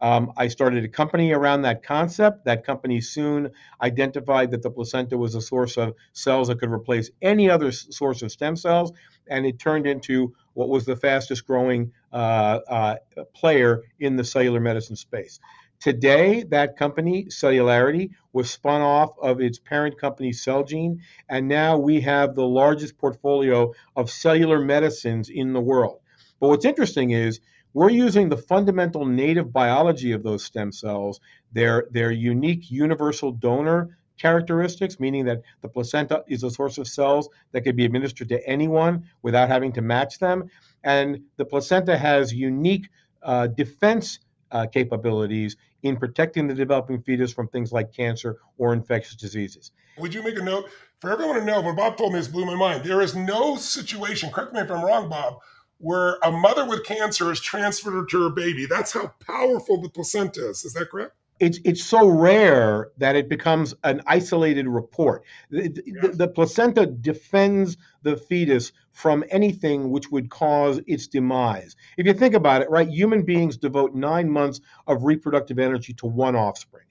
Um, I started a company around that concept. That company soon identified that the placenta was a source of cells that could replace any other source of stem cells, and it turned into what was the fastest growing uh, uh, player in the cellular medicine space. Today, that company, Celularity, was spun off of its parent company, Celgene, and now we have the largest portfolio of cellular medicines in the world. But what's interesting is we're using the fundamental native biology of those stem cells, their, their unique universal donor characteristics, meaning that the placenta is a source of cells that can be administered to anyone without having to match them. And the placenta has unique uh, defense uh, capabilities in protecting the developing fetus from things like cancer or infectious diseases. Would you make a note for everyone to know? When Bob told me this blew my mind. There is no situation. Correct me if I'm wrong, Bob. Where a mother with cancer is transferred to her baby. That's how powerful the placenta is. Is that correct? it's it's so rare that it becomes an isolated report. The, the, the, placenta defends the fetus from anything which would cause its demise. If you think about it, right, human beings devote nine months of reproductive energy to one offspring.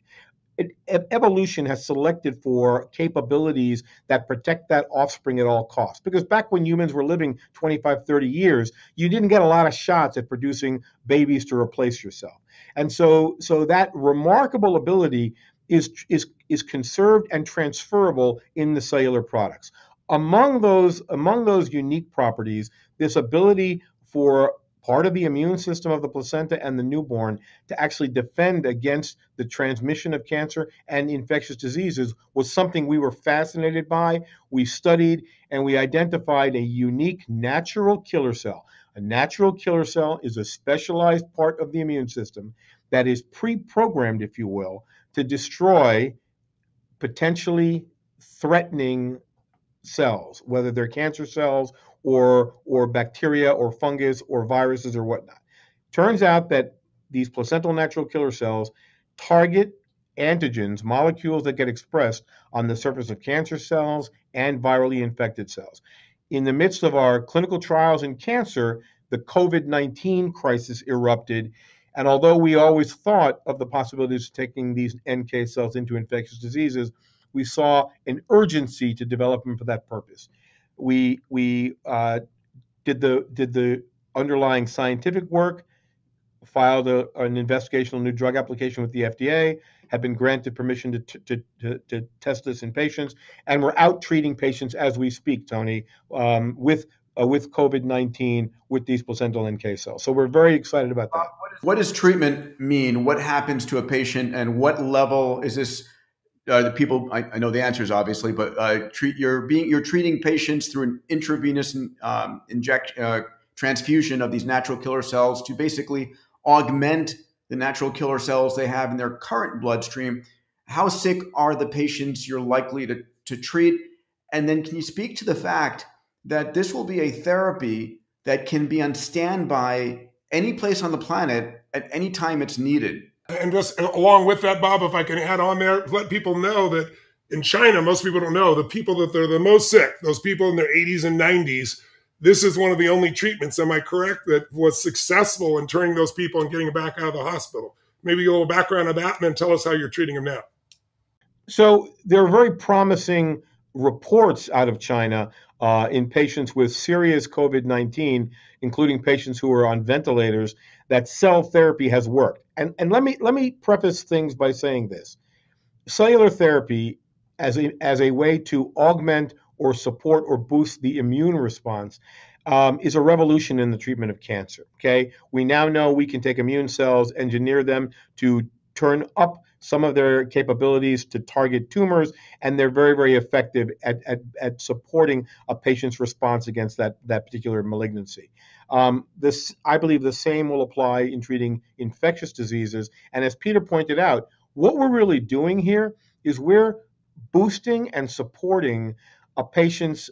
It, evolution has selected for capabilities that protect that offspring at all costs. Because back when humans were living 25, 30 years, you didn't get a lot of shots at producing babies to replace yourself. And so, so that remarkable ability is, is, is conserved and transferable in the cellular products. Among those, among those unique properties, this ability for part of the immune system of the placenta and the newborn to actually defend against the transmission of cancer and infectious diseases was something we were fascinated by. We studied and we identified a unique natural killer cell. A natural killer cell is a specialized part of the immune system that is pre programmed, if you will, to destroy potentially threatening cells, whether they're cancer cells or, or bacteria or fungus or viruses or whatnot. Turns out that these placental natural killer cells target antigens, molecules that get expressed on the surface of cancer cells and virally infected cells. In the midst of our clinical trials in cancer, the COVID 19 crisis erupted, and although we always thought of the possibilities of taking these NK cells into infectious diseases, we saw an urgency to develop them for that purpose. We we uh, did the did the underlying scientific work, filed a, an investigational new drug application with the FDA, have been granted permission to, to, to, to, test this in patients, and we're out treating patients as we speak, Tony, um, with uh, with COVID 19 with these placental NK cells. So we're very excited about that. What does treatment mean? What happens to a patient, and what level is this? Uh, the people I, I, know the answers obviously, but uh, treat you're being you're treating patients through an intravenous um, inject uh, transfusion of these natural killer cells to basically augment the natural killer cells they have in their current bloodstream. How sick are the patients you're likely to, to treat? And then can you speak to the fact that this will be a therapy that can be on standby any place on the planet at any time it's needed. And just along with that, Bob, if I can add on there, let people know that in China, most people don't know the people that they're the most sick, those people in their 80s and 90s, this is one of the only treatments, am I correct, that was successful in turning those people and getting them back out of the hospital. Maybe a little background of that, and then tell us how you're treating them now. So there are very promising reports out of China uh, in patients with serious COVID 19, including patients who are on ventilators, that cell therapy has worked. And, and let, me, let me preface things by saying this cellular therapy, as a, as a way to augment or support or boost the immune response, um, is a revolution in the treatment of cancer. Okay, we now know we can take immune cells, engineer them to turn up some of their capabilities to target tumors, and they're very, very effective at, at, at supporting a patient's response against that, that particular malignancy. Um, this, I believe the same will apply in treating infectious diseases. And as Peter pointed out, what we're really doing here is we're boosting and supporting a patient's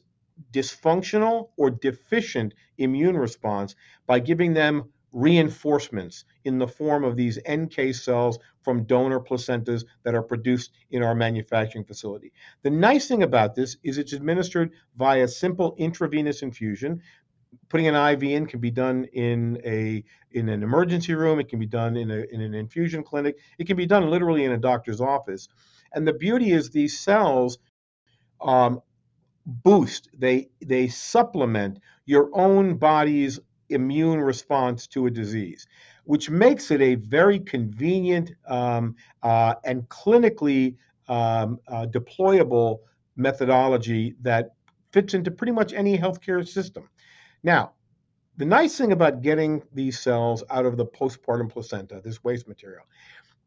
dysfunctional or deficient immune response by giving them reinforcements in the form of these NK cells from donor placentas that are produced in our manufacturing facility. The nice thing about this is it's administered via simple intravenous infusion. Putting an IV in can be done in a in an emergency room. It can be done in, a, in an infusion clinic. It can be done literally in a doctor's office. And the beauty is these cells um, boost. They they supplement your own body's immune response to a disease, which makes it a very convenient um, uh, and clinically um, uh, deployable methodology that fits into pretty much any healthcare system. Now, the nice thing about getting these cells out of the postpartum placenta, this waste material,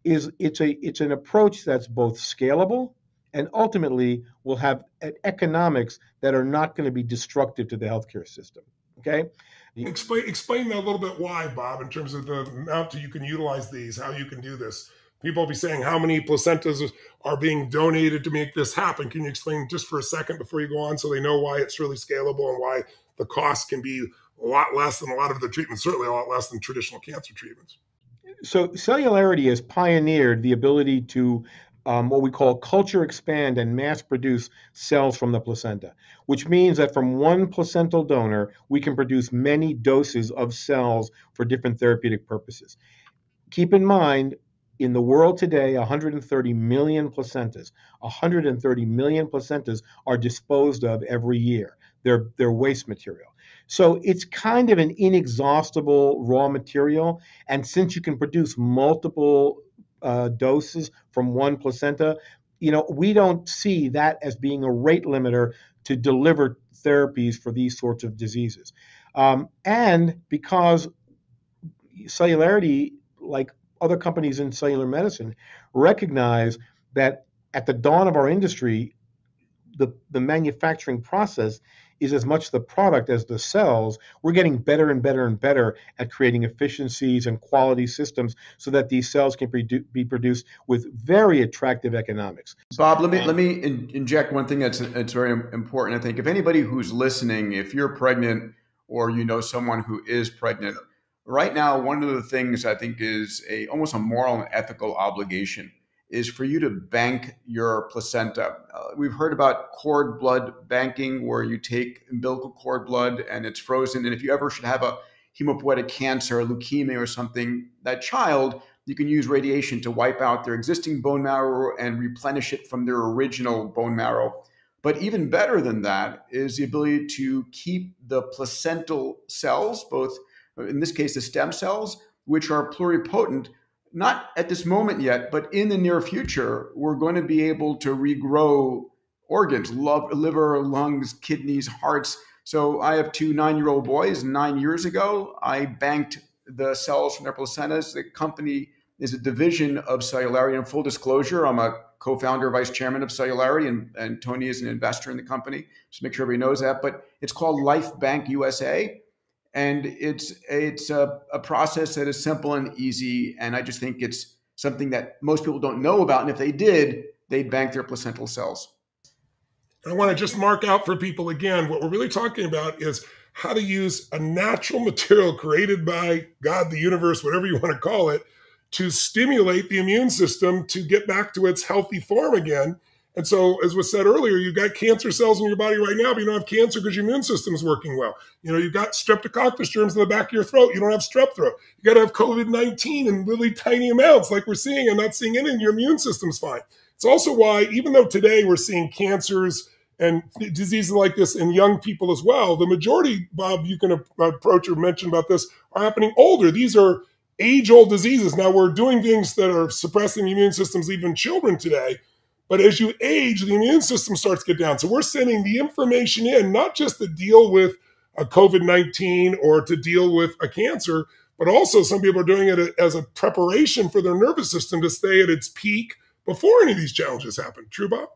is it's a it's an approach that's both scalable and ultimately will have economics that are not going to be destructive to the healthcare system. Okay, Explain explain that a little bit why, Bob, in terms of the amount you can utilize these, how you can do this. People will be saying how many placentas are being donated to make this happen. Can you explain just for a second before you go on so they know why it's really scalable and why the cost can be a lot less than a lot of the treatments, certainly a lot less than traditional cancer treatments? So, Celularity has pioneered the ability to um, what we call culture expand and mass produce cells from the placenta, which means that from one placental donor, we can produce many doses of cells for different therapeutic purposes. Keep in mind, in the world today, 130 million placentas, 130 million placentas are disposed of every year. They're, they're waste material. So it's kind of an inexhaustible raw material. And since you can produce multiple uh, doses from one placenta, you know, we don't see that as being a rate limiter to deliver therapies for these sorts of diseases. Um, and because Celularity, like other companies in cellular medicine, recognize that at the dawn of our industry, the, the manufacturing process is as much the product as the cells. We're getting better and better and better at creating efficiencies and quality systems so that these cells can be produced with very attractive economics. Bob, let me let me in, inject one thing that's that's very important. I think if anybody who's listening, if you're pregnant or you know someone who is pregnant, right now one of the things I think is a almost a moral and ethical obligation is for you to bank your placenta. Uh, we've heard about cord blood banking, where you take umbilical cord blood and it's frozen. And if you ever should have a hemopoietic cancer, leukemia, or something, that child, you can use radiation to wipe out their existing bone marrow and replenish it from their original bone marrow. But even better than that is the ability to keep the placental cells, both in this case, the stem cells, which are pluripotent not at this moment yet, but in the near future, we're going to be able to regrow organs, liver, lungs, kidneys, hearts. So I have two nine year old boys. Nine years ago, I banked the cells from their placentas. The company is a division of Celularity. And full disclosure, I'm a co founder, vice chairman of Celularity, and, and Tony is an investor in the company. Just make sure everybody knows that. But it's called Life Bank USA and it's it's a, a, process that is simple and easy. And i just think it's something that most people don't know about. And if they did they'd bank their placental cells. I want to just mark out for people again what we're really talking about is how to use a natural material created by god the universe whatever you want to call it to stimulate the immune system to get back to its healthy form again and so, as was said earlier, you've got cancer cells in your body right now, but you don't have cancer because your immune system is working well. You know, you've got streptococcus germs in the back of your throat. You don't have strep throat. You got to have COVID 19 in really tiny amounts, like we're seeing, and not seeing any, your immune system's fine. It's also why, even though today we're seeing cancers and diseases like this in young people as well, the majority, Bob, you can approach or mention about this, are happening older. These are age old diseases. Now, we're doing things that are suppressing the immune systems, even children today but as you age, the immune system starts to get down. So we're sending the information in, not just to deal with a COVID 19 or to deal with a cancer, but also some people are doing it as a preparation for their nervous system to stay at its peak before any of these challenges happen. True, Bob?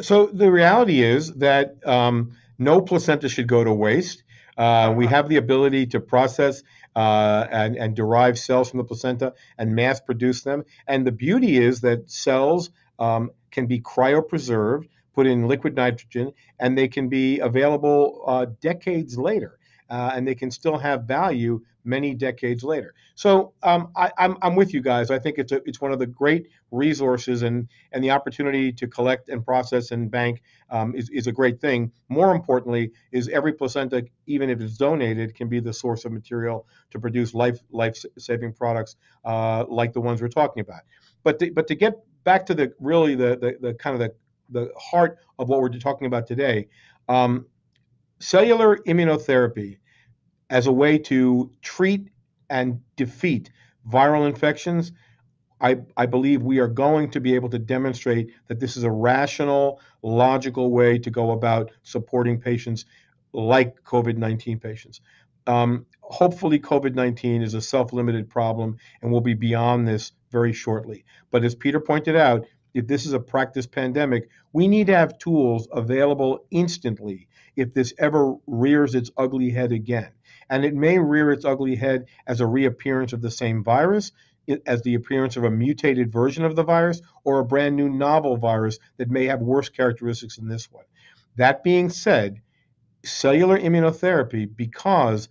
So the reality is that um, no placenta should go to waste. Uh, we have the ability to process uh, and, and derive cells from the placenta and mass produce them. And the beauty is that cells um, can be cryopreserved, put in liquid nitrogen, and they can be available uh, decades later. Uh, and they can still have value many decades later. So um, I, am I'm, I'm with you guys. I think it's a, it's one of the great resources, and and the opportunity to collect and process and bank um, is is a great thing. More importantly, is every placenta, even if it's donated, can be the source of material to produce life life saving products uh, like the ones we're talking about. But to, but to get back to the really the the, the kind of the the heart of what we're talking about today, um, cellular immunotherapy as a way to treat and defeat viral infections. I, I believe we are going to be able to demonstrate that this is a rational, logical way to go about supporting patients like COVID 19 patients. Um, hopefully, COVID 19 is a self limited problem and we'll be beyond this very shortly. But as Peter pointed out, if this is a practice pandemic, we need to have tools available instantly if this ever rears its ugly head again. and it may rear its ugly head as a reappearance of the same virus, as the appearance of a mutated version of the virus, or a brand new novel virus that may have worse characteristics than this one. That being said, cellular immunotherapy, because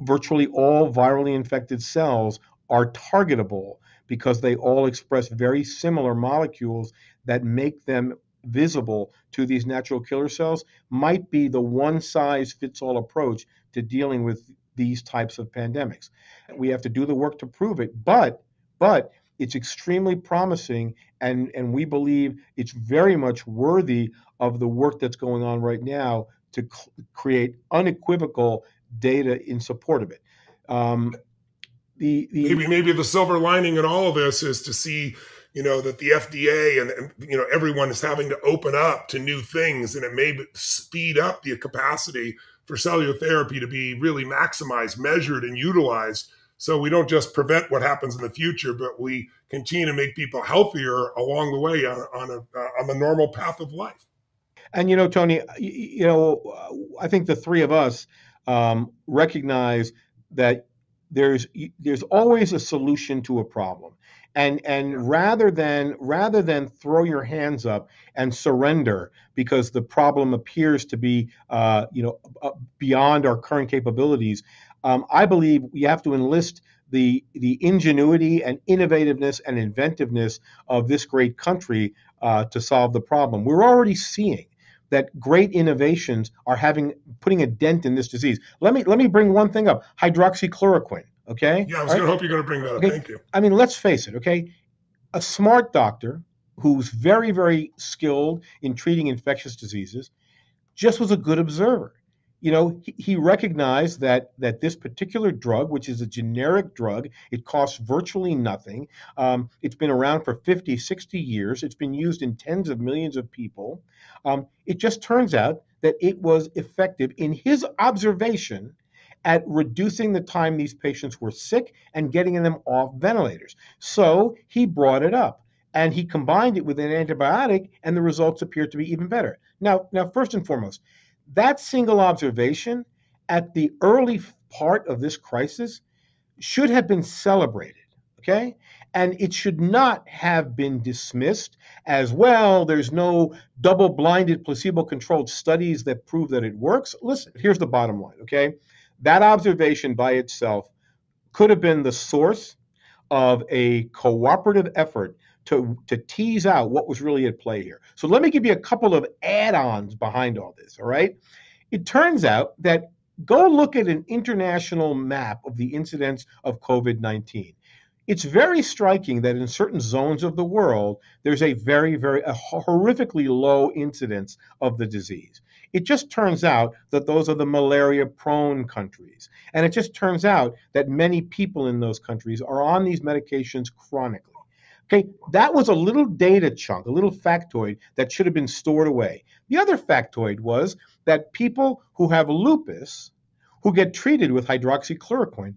virtually all virally infected cells are targetable because they all express very similar molecules that make them visible to these natural killer cells might be the one size fits all approach to dealing with these types of pandemics. We have to do the work to prove it, but but it's extremely promising and and we believe it's very much worthy of the work that's going on right now to create unequivocal data in support of it. Um, the, the maybe maybe the silver lining in all of this is to see you know that the FDA and, and, you know everyone is having to open up to new things, and it may speed up the capacity for cellular therapy to be really maximized, measured, and utilized. So we don't just prevent what happens in the future, but we continue to make people healthier along the way on, on a uh, on the normal path of life. And you know, Tony, you know, I think the three of us um, recognize that there's there's always a solution to a problem and and rather than rather than throw your hands up and surrender because the problem appears to be uh, you know uh, beyond our current capabilities, um, I believe we have to enlist the the ingenuity and innovativeness and inventiveness of this great country uh, to solve the problem. We're already seeing that great innovations are having putting a dent in this disease. Let me let me bring one thing up: hydroxychloroquine. Okay. Yeah, I was going to hope you're going to bring that up. Okay? Thank you. I mean, let's face it. Okay, a smart doctor who's very very skilled in treating infectious diseases just was a good observer you know, he, he, recognized that that this particular drug, which is a generic drug, it costs virtually nothing. Um, it's been around for 50, 60 years. It's been used in tens of millions of people. Um, it just turns out that it was effective in his observation at reducing the time these patients were sick and getting them off ventilators. So he brought it up and he combined it with an antibiotic, and the results appear to be even better. Now, now, first and foremost, that single observation at the early part of this crisis should have been celebrated, okay? And it should not have been dismissed as well. There's no double blinded, placebo controlled studies that prove that it works. Listen, here's the bottom line, okay? That observation by itself could have been the source of a cooperative effort to, to tease out what was really at play here. So let me give you a couple of add ons behind all this, all right? It turns out that go look at an international map of the incidence of COVID 19. It's very striking that in certain zones of the world, there's a very, very a horrifically low incidence of the disease. It just turns out that those are the malaria prone countries. And it just turns out that many people in those countries are on these medications chronically. Okay, that was a little data chunk, a little factoid that should have been stored away. The other factoid was that people who have lupus, who get treated with hydroxychloroquine,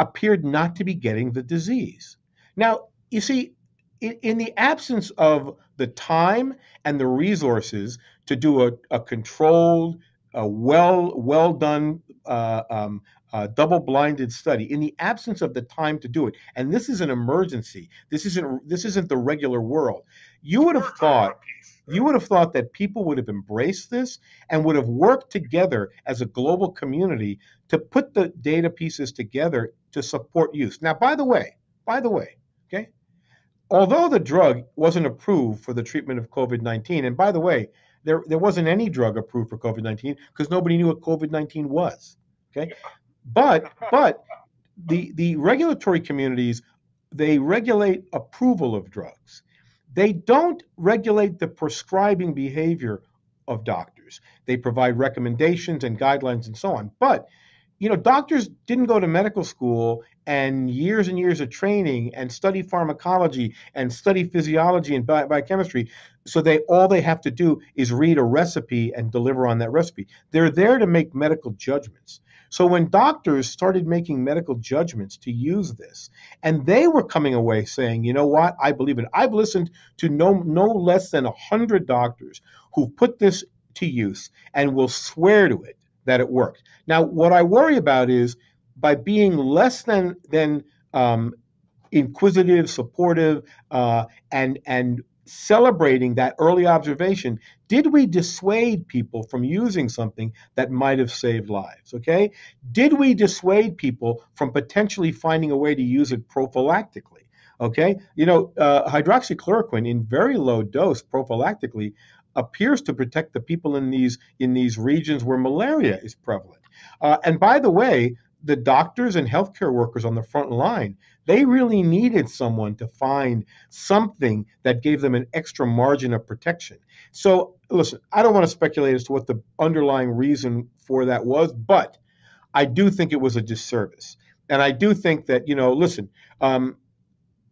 appeared not to be getting the disease. Now, you see, in, in the absence of the time and the resources to do a, a controlled, a well well done uh, um, uh, double-blinded study in the absence of the time to do it and this is an emergency this isn't this isn't the regular world you would have thought you would have thought that people would have embraced this and would have worked together as a global community to put the data pieces together to support use now by the way by the way okay although the drug wasn't approved for the treatment of covid-19 and by the way there, there wasn't any drug approved for covid-19 because nobody knew what covid-19 was okay? But but the the regulatory communities they regulate approval of drugs. They don't regulate the prescribing behavior of doctors. They provide recommendations and guidelines and so on. But you know, doctors didn't go to medical school and years and years of training and study pharmacology and study physiology and bi- biochemistry. So they all they have to do is read a recipe and deliver on that recipe. They're there to make medical judgments. So when doctors started making medical judgments to use this, and they were coming away saying, you know what, I believe it. I've listened to no no less than a hundred doctors who put this to use and will swear to it that it worked. Now, what I worry about is by being less than than um, inquisitive, supportive, uh, and and celebrating that early observation, did we dissuade people from using something that might have saved lives? Okay, did we dissuade people from potentially finding a way to use it prophylactically? Okay, you know, uh, hydroxychloroquine in very low dose prophylactically appears to protect the people in these in these regions where malaria is prevalent. Uh, and by the way, the doctors and healthcare workers on the front line, they really needed someone to find something that gave them an extra margin of protection. So, listen, I don't want to speculate as to what the underlying reason for that was, but I do think it was a disservice. And I do think that, you know, listen, um,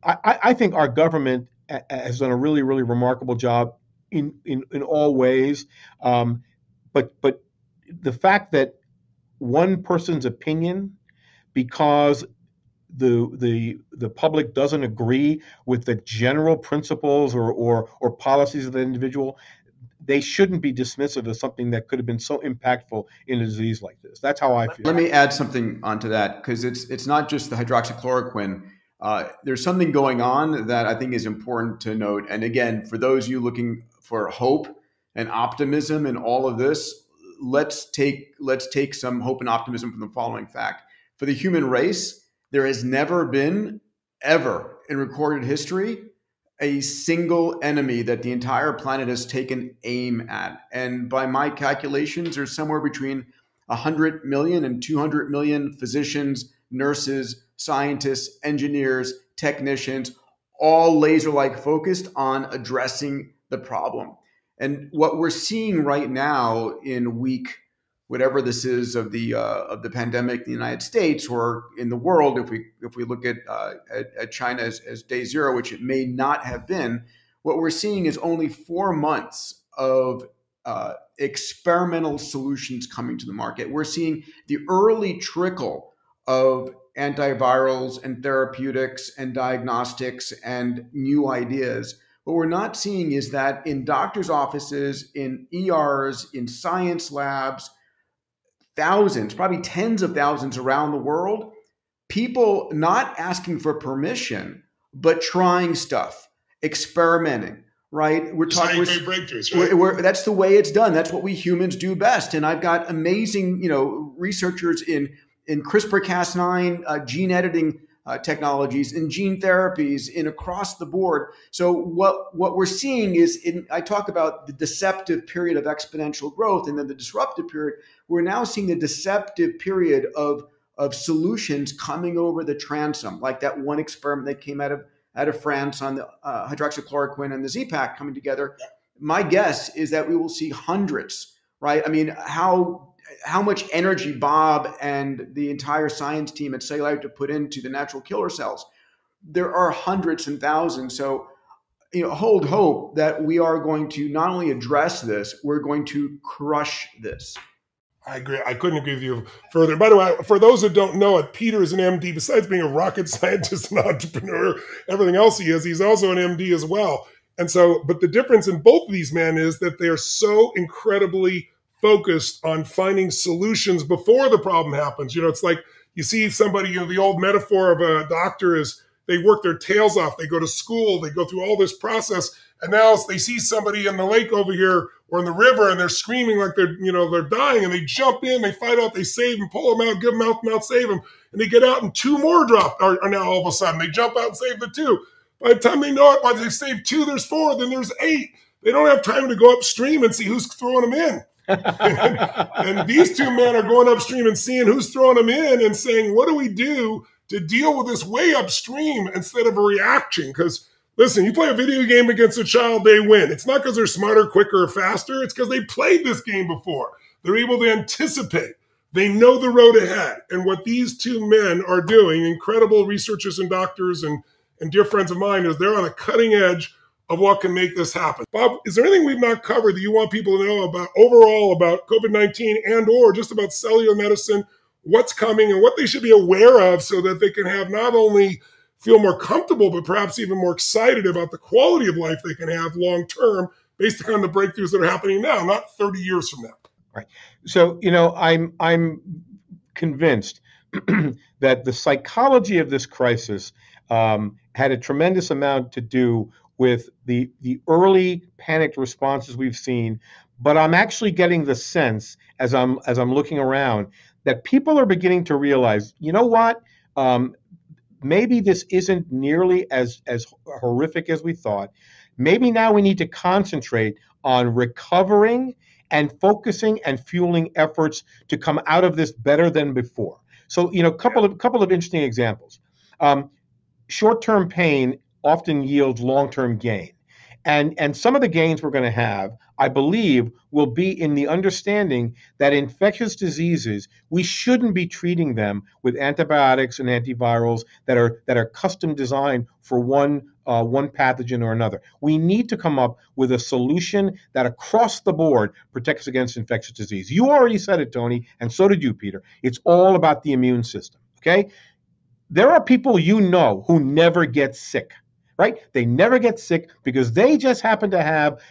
I, I think our government has done a really, really remarkable job in in, in all ways. Um, but but the fact that one person's opinion, because the the the public doesn't agree with the general principles or or, or policies of the individual, they shouldn't be dismissive of something that could have been so impactful in a disease like this. That's how I feel. Let me add something onto that because it's it's not just the hydroxychloroquine. Uh, there's something going on that I think is important to note. And again, for those you looking for hope and optimism in all of this, let's take let's take some hope and optimism from the following fact. For the human race, there has never been ever in recorded history a single enemy that the entire planet has taken aim at. And by my calculations, there's somewhere between 100 million and 200 million physicians, nurses, scientists, engineers, technicians, all laser like focused on addressing the problem. And what we're seeing right now in week whatever this is of the uh, of the pandemic in the United States or in the world, if we if we look at uh, at, at, China as, as day zero, which it may not have been, what we're seeing is only four months of uh, experimental solutions coming to the market. We're seeing the early trickle of antivirals and therapeutics and diagnostics and new ideas what we're not seeing is that in doctors' offices, in ERs, in science labs, thousands, probably tens of thousands around the world, people not asking for permission, but trying stuff, experimenting, right? We're talking breakthroughs, right? We're, we're, that's the way it's done. That's what we humans do best. And I've got amazing, you know, researchers in in CRISPR-Cas9 uh, gene editing uh, technologies in gene therapies in across the board. So what what we're seeing is in I talk about the deceptive period of exponential growth and then the disruptive period. We're now seeing the deceptive period of of solutions coming over the transom, like that one experiment that came out of out of France on the uh, hydroxychloroquine and the Z-Pak coming together. My guess is that we will see hundreds, right? I mean, how how much energy Bob and the entire science team at Cellular to put into the natural killer cells. There are hundreds and thousands. So, you know, hold hope that we are going to not only address this, we're going to crush this. I agree. I couldn't agree with you further. By the way, for those that don't know it, Peter is an MD. Besides being a rocket scientist and entrepreneur, everything else he is, he's also an MD as well. And so, but the difference in both of these men is that they are so incredibly focused on finding solutions before the problem happens. You know, it's like you see somebody, you know, the old metaphor of a doctor is they work their tails off, they go to school, they go through all this process, and now they see somebody in the lake over here or in the river and they're screaming like they're, you know, they're dying and they jump in, they fight out, they save them, pull them out, give them mouth and mouth, save them. And they get out and two more drop are, are now all of a sudden. They jump out and save the two. By the time they know it, by the they save two, there's four, then there's eight. They don't have time to go upstream and see who's throwing them in and, these two men are going upstream and seeing who's throwing them in and saying, what do we do to deal with this way upstream instead of a reaction? Because listen, you play a video game against a child, they win. It's not because they're smarter, quicker, or faster. It's because they played this game before. They're able to anticipate. They know the road ahead. And what these two men are doing, incredible researchers and doctors and, and dear friends of mine, is they're on a cutting edge of what can make this happen. Bob, is there anything we've not covered that you want people to know about overall about COVID-19 and or just about cellular medicine, what's coming and what they should be aware of so that they can have not only feel more comfortable, but perhaps even more excited about the quality of life they can have long term based upon the breakthroughs that are happening now, not 30 years from now. Right. So you know, I'm I'm convinced that the psychology of this crisis um, had a tremendous amount to do with the the early panicked responses we've seen. But I'm actually getting the sense as I'm as I'm looking around that people are beginning to realize, you know what? Um, maybe this isn't nearly as as horrific as we thought. Maybe now we need to concentrate on recovering and focusing and fueling efforts to come out of this better than before. So, you know, couple of couple of interesting examples. Um, short-term pain often yields long-term gain. And, and some of the gains we're going to have, I believe, will be in the understanding that infectious diseases, we shouldn't be treating them with antibiotics and antivirals that are, that are custom designed for one, uh, one pathogen or another. We need to come up with a solution that across the board protects against infectious disease. You already said it, Tony, and so did you, Peter. It's all about the immune system, okay? There are people you know who never get sick right? They never get sick because they just happen to have,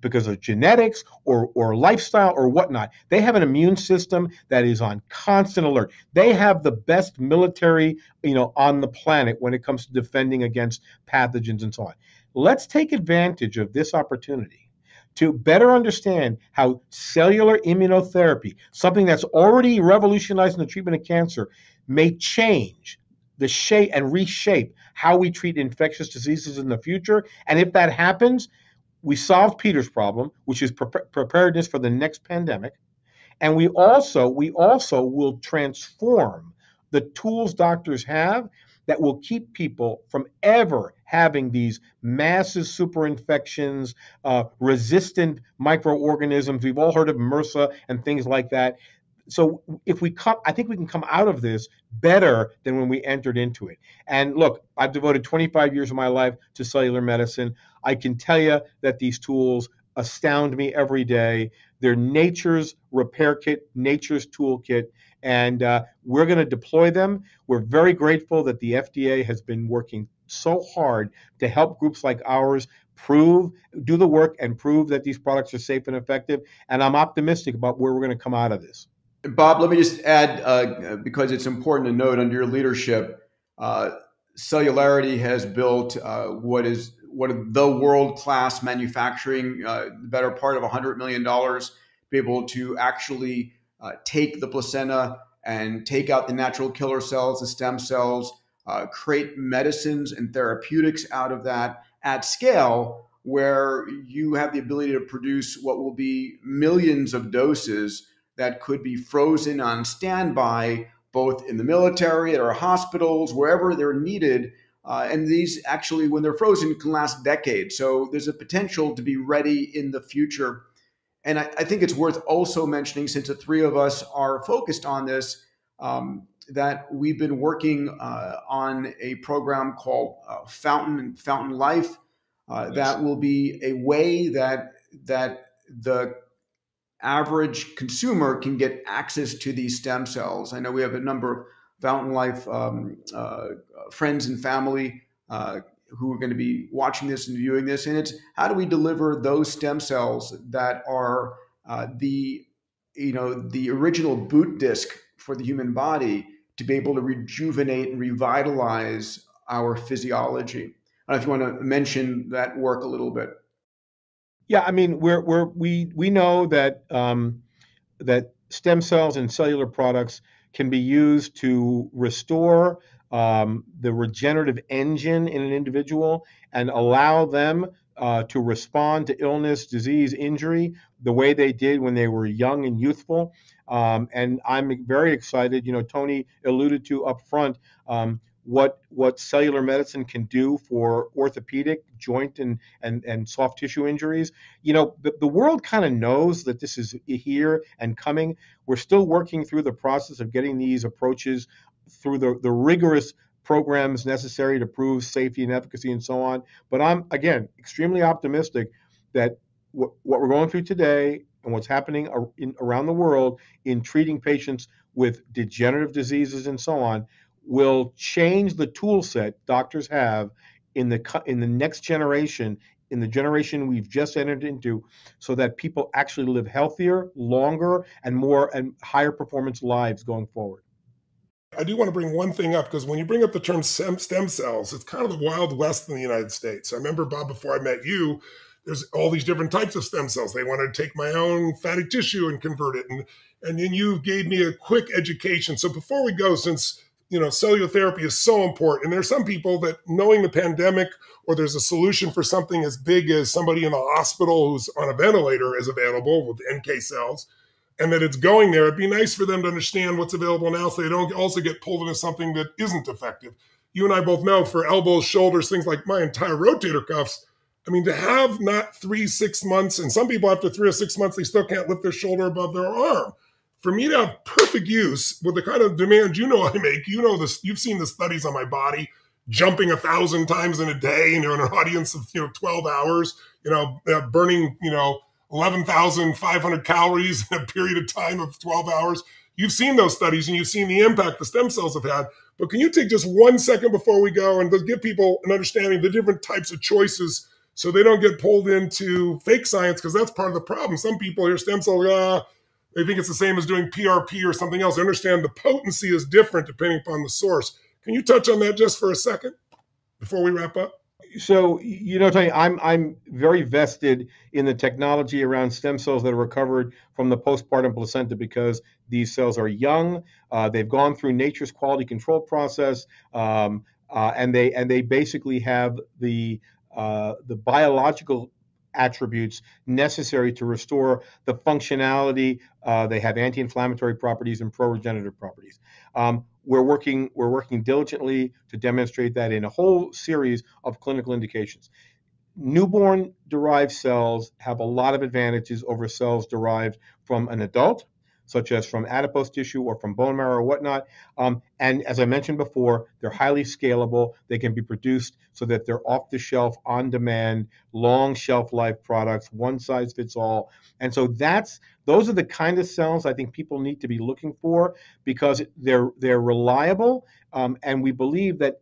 because of genetics or, or lifestyle or whatnot, they have an immune system that is on constant alert. They have the best military, you know, on the planet when it comes to defending against pathogens and so on. Let's take advantage of this opportunity to better understand how cellular immunotherapy, something that's already revolutionizing the treatment of cancer, may change the shape and reshape how we treat infectious diseases in the future. And if that happens, we solve Peter's problem, which is pre- preparedness for the next pandemic. And we also we also will transform the tools doctors have that will keep people from ever having these massive superinfections, uh, resistant microorganisms. We've all heard of MRSA and things like that so if we come i think we can come out of this better than when we entered into it. And look i've devoted 25 years of my life to cellular medicine. I can tell you that these tools astound me every day. They're nature's repair kit nature's toolkit and uh, we're going to deploy them. We're very grateful that the fda has been working so hard to help groups like ours prove do the work and prove that these products are safe and effective and i'm optimistic about where we're going to come out of this Bob, let me just add, uh, because it's important to note under your leadership, uh, Celularity has built uh, what is what the world class manufacturing, uh, the better part of $100 million, be able to actually uh, take the placenta and take out the natural killer cells, the stem cells, uh, create medicines and therapeutics out of that at scale, where you have the ability to produce what will be millions of doses that could be frozen on standby, both in the military, at our hospitals, wherever they're needed. Uh, and these actually, when they're frozen, can last decades. So there's a potential to be ready in the future. And I, I think it's worth also mentioning, since the three of us are focused on this, um, that we've been working uh, on a program called uh, Fountain Fountain Life. Uh, yes. That will be a way that that the average consumer can get access to these stem cells. I know we have a number of Fountain Life um, uh, friends and family uh, who are going to be watching this and viewing this. And it's how do we deliver those stem cells that are uh, the you know the original boot disk for the human body to be able to rejuvenate and revitalize our physiology. I don't know if you want to mention that work a little bit. Yeah, I mean, we're, we're, we we know that um, that stem cells and cellular products can be used to restore um, the regenerative engine in an individual and allow them uh, to respond to illness, disease, injury the way they did when they were young and youthful. Um, and I'm very excited. You know, Tony alluded to up front. Um, what what cellular medicine can do for orthopedic joint and and, and soft tissue injuries. You know the, the world kind of knows that this is here and coming. We're still working through the process of getting these approaches through the, the rigorous programs necessary to prove safety and efficacy and so on. But i'm again extremely optimistic that what, what we're going through today and what's happening in, around the world in treating patients with degenerative diseases and so on will change the tool set doctors have in the in the next generation in the generation we've just entered into so that people actually live healthier, longer, and more and higher performance lives going forward. I do want to bring one thing up because when you bring up the term stem, stem cells, it's kind of the Wild West in the United States. I remember, Bob, before I met you, there's all these different types of stem cells. They wanted to take my own fatty tissue and convert it. And, and then you gave me a quick education. So before we go, since you know cellular therapy is so important, and there are some people that knowing the pandemic or there's a solution for something as big as somebody in the hospital who's on a ventilator is available with NK cells and that it's going there, it'd be nice for them to understand what's available now so they don't also get pulled into something that isn't effective. You and I both know for elbows, shoulders, things like my entire rotator cuffs. I mean, to have not three, six months, and some people after three or six months, they still can't lift their shoulder above their arm. For me to have perfect use with the kind of demand you know I make, you know this, you've seen the studies on my body, jumping a thousand times in a day, and you're in an audience of you know 12 hours, you know, uh, burning, you know, 11,500 calories in a period of time of 12 hours. You've seen those studies and you've seen the impact the stem cells have had. But can you take just one second before we go and give people an understanding of the different types of choices so they don't get pulled into fake science? Because that's part of the problem. Some people hear stem cells, ah, they think it's the same as doing PRP or something else. I understand the potency is different depending upon the source. Can you touch on that just for a second before we wrap up? so you know, Tony, I'm I'm very vested in the technology around stem cells that are recovered from the postpartum placenta because these cells are young. Uh, they've gone through nature's quality control process, um, uh, and they and they basically have the uh, the biological attributes necessary to restore the functionality. Uh, they have anti-inflammatory properties and pro-regenerative properties. Um, we're working we're working diligently to demonstrate that in a whole series of clinical indications. Newborn derived cells have a lot of advantages over cells derived from an adult such as from adipose tissue or from bone marrow or whatnot. Um, and as I mentioned before, they're highly scalable. They can be produced so that they're off the shelf, on demand, long shelf life products, one size fits all. And so that's those are the kind of cells I think people need to be looking for because they're they're reliable, um, and we believe that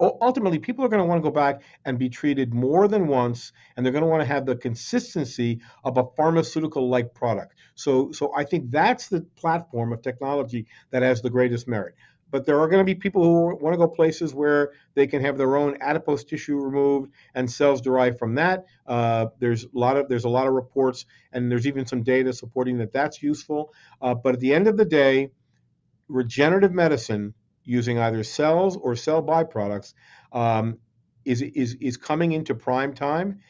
ultimately people are going to want to go back and be treated more than once and they're going to want to have the consistency of a pharmaceutical like product so so i think that's the platform of technology that has the greatest merit but there are going to be people who want to go places where they can have their own adipose tissue removed and cells derived from that. Uh, there's a lot of there's a lot of reports and there's even some data supporting that that's useful. Uh, but at the end of the day, regenerative medicine using either cells or cell byproducts um, is, is, is coming into prime time.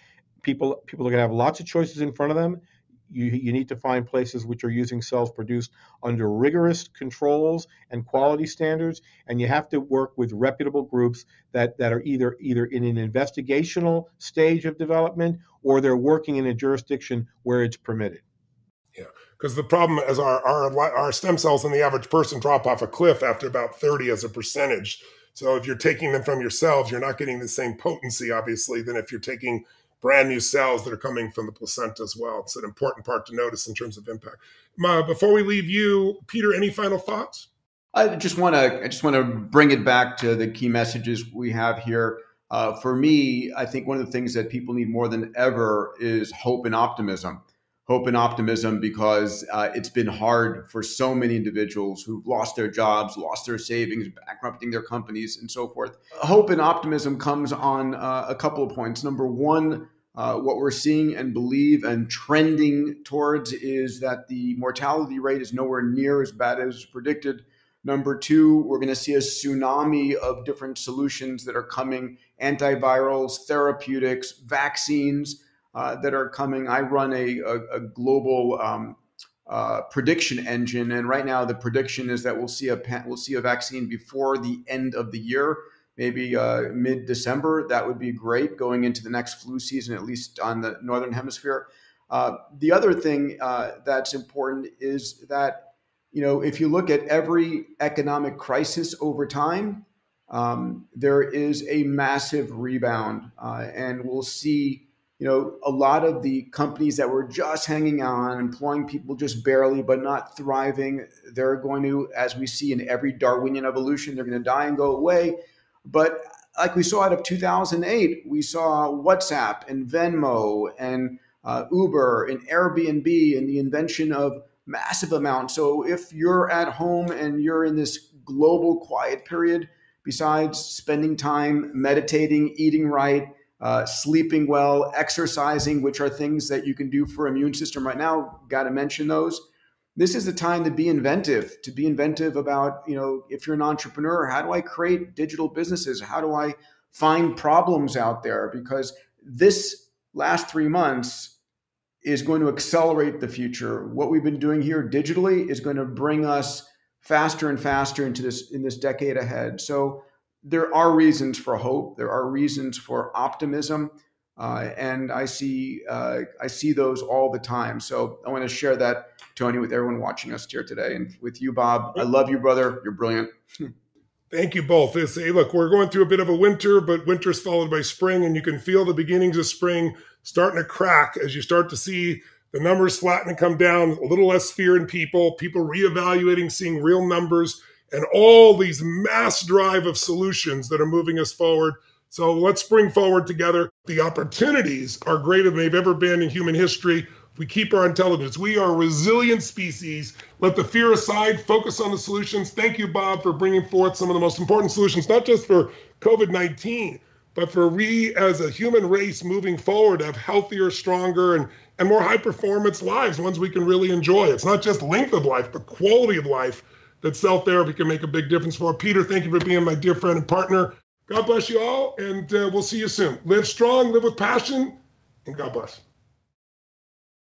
People, people are going to have lots of choices in front of them. You, you need to find places which are using cells produced under rigorous controls and quality standards, and you have to work with reputable groups that, that are either either in an investigational stage of development or they're working in a jurisdiction where it's permitted because the problem is our, our our stem cells in the average person drop off a cliff after about 30 as a percentage. So if you're taking them from yourselves you're not getting the same potency obviously than if you're taking brand new cells that are coming from the placenta as well. It's an important part to notice in terms of impact. Ma, before we leave you peter any final thoughts? I just want to i just want to bring it back to the key messages we have here. Uh, for me i think one of the things that people need more than ever is hope and optimism hope and optimism because uh, it's been hard for so many individuals who've lost their jobs, lost their savings, bankrupting their companies, and so forth. Hope and optimism comes on uh, a couple of points. Number one, uh, what we're seeing and believe and trending towards is that the mortality rate is nowhere near as bad as predicted. Number two, we're going to see a tsunami of different solutions that are coming antivirals, therapeutics, vaccines uh, that are coming. I run a, a, a global um, uh, prediction engine, and right now the prediction is that we'll see a we'll see a vaccine before the end of the year, maybe uh, mid December. That would be great going into the next flu season, at least on the northern hemisphere. Uh, the other thing uh, that's important is that you know if you look at every economic crisis over time, um, there is a massive rebound, and we'll see you know, a lot of the companies that were just hanging on, employing people just barely, but not thriving, they're going to, as we see in every Darwinian evolution, they're going to die and go away. But like we saw out of 2008, we saw WhatsApp and Venmo and uh, Uber and Airbnb and the invention of massive amounts. So if you're at home and you're in this global quiet period, besides spending time meditating, eating right, uh, sleeping well, exercising, which are things that you can do for immune system right now, got to mention those. This is the time to be inventive, to be inventive about, you know, if you're an entrepreneur, how do I create digital businesses? How do I find problems out there? Because this last three months is going to accelerate the future. What we've been doing here digitally is going to bring us faster and faster into this in this decade ahead. So there are reasons for hope. There are reasons for optimism, uh, and I see uh, I see those all the time. So I want to share that, Tony, with everyone watching us here today, and with you, Bob. I love you, brother. You're brilliant. Thank you both. It's, hey, look, we're going through a bit of a winter, but winter's followed by spring, and you can feel the beginnings of spring starting to crack as you start to see the numbers flatten and come down, a little less fear in people, people reevaluating, seeing real numbers, and all these mass drive of solutions that are moving us forward. So let's bring forward together. The opportunities are greater than they've ever been in human history. We keep our intelligence. We are a resilient species. Let the fear aside, focus on the solutions. Thank you, Bob, for bringing forth some of the most important solutions, not just for COVID 19, but for we as a human race moving forward to have healthier, stronger, and, and more high performance lives, ones we can really enjoy. It's not just length of life, but quality of life that cell therapy can make a big difference for. Peter, thank you for being my dear friend and partner. God bless you all, and uh, we'll see you soon. Live strong, live with passion, and God bless.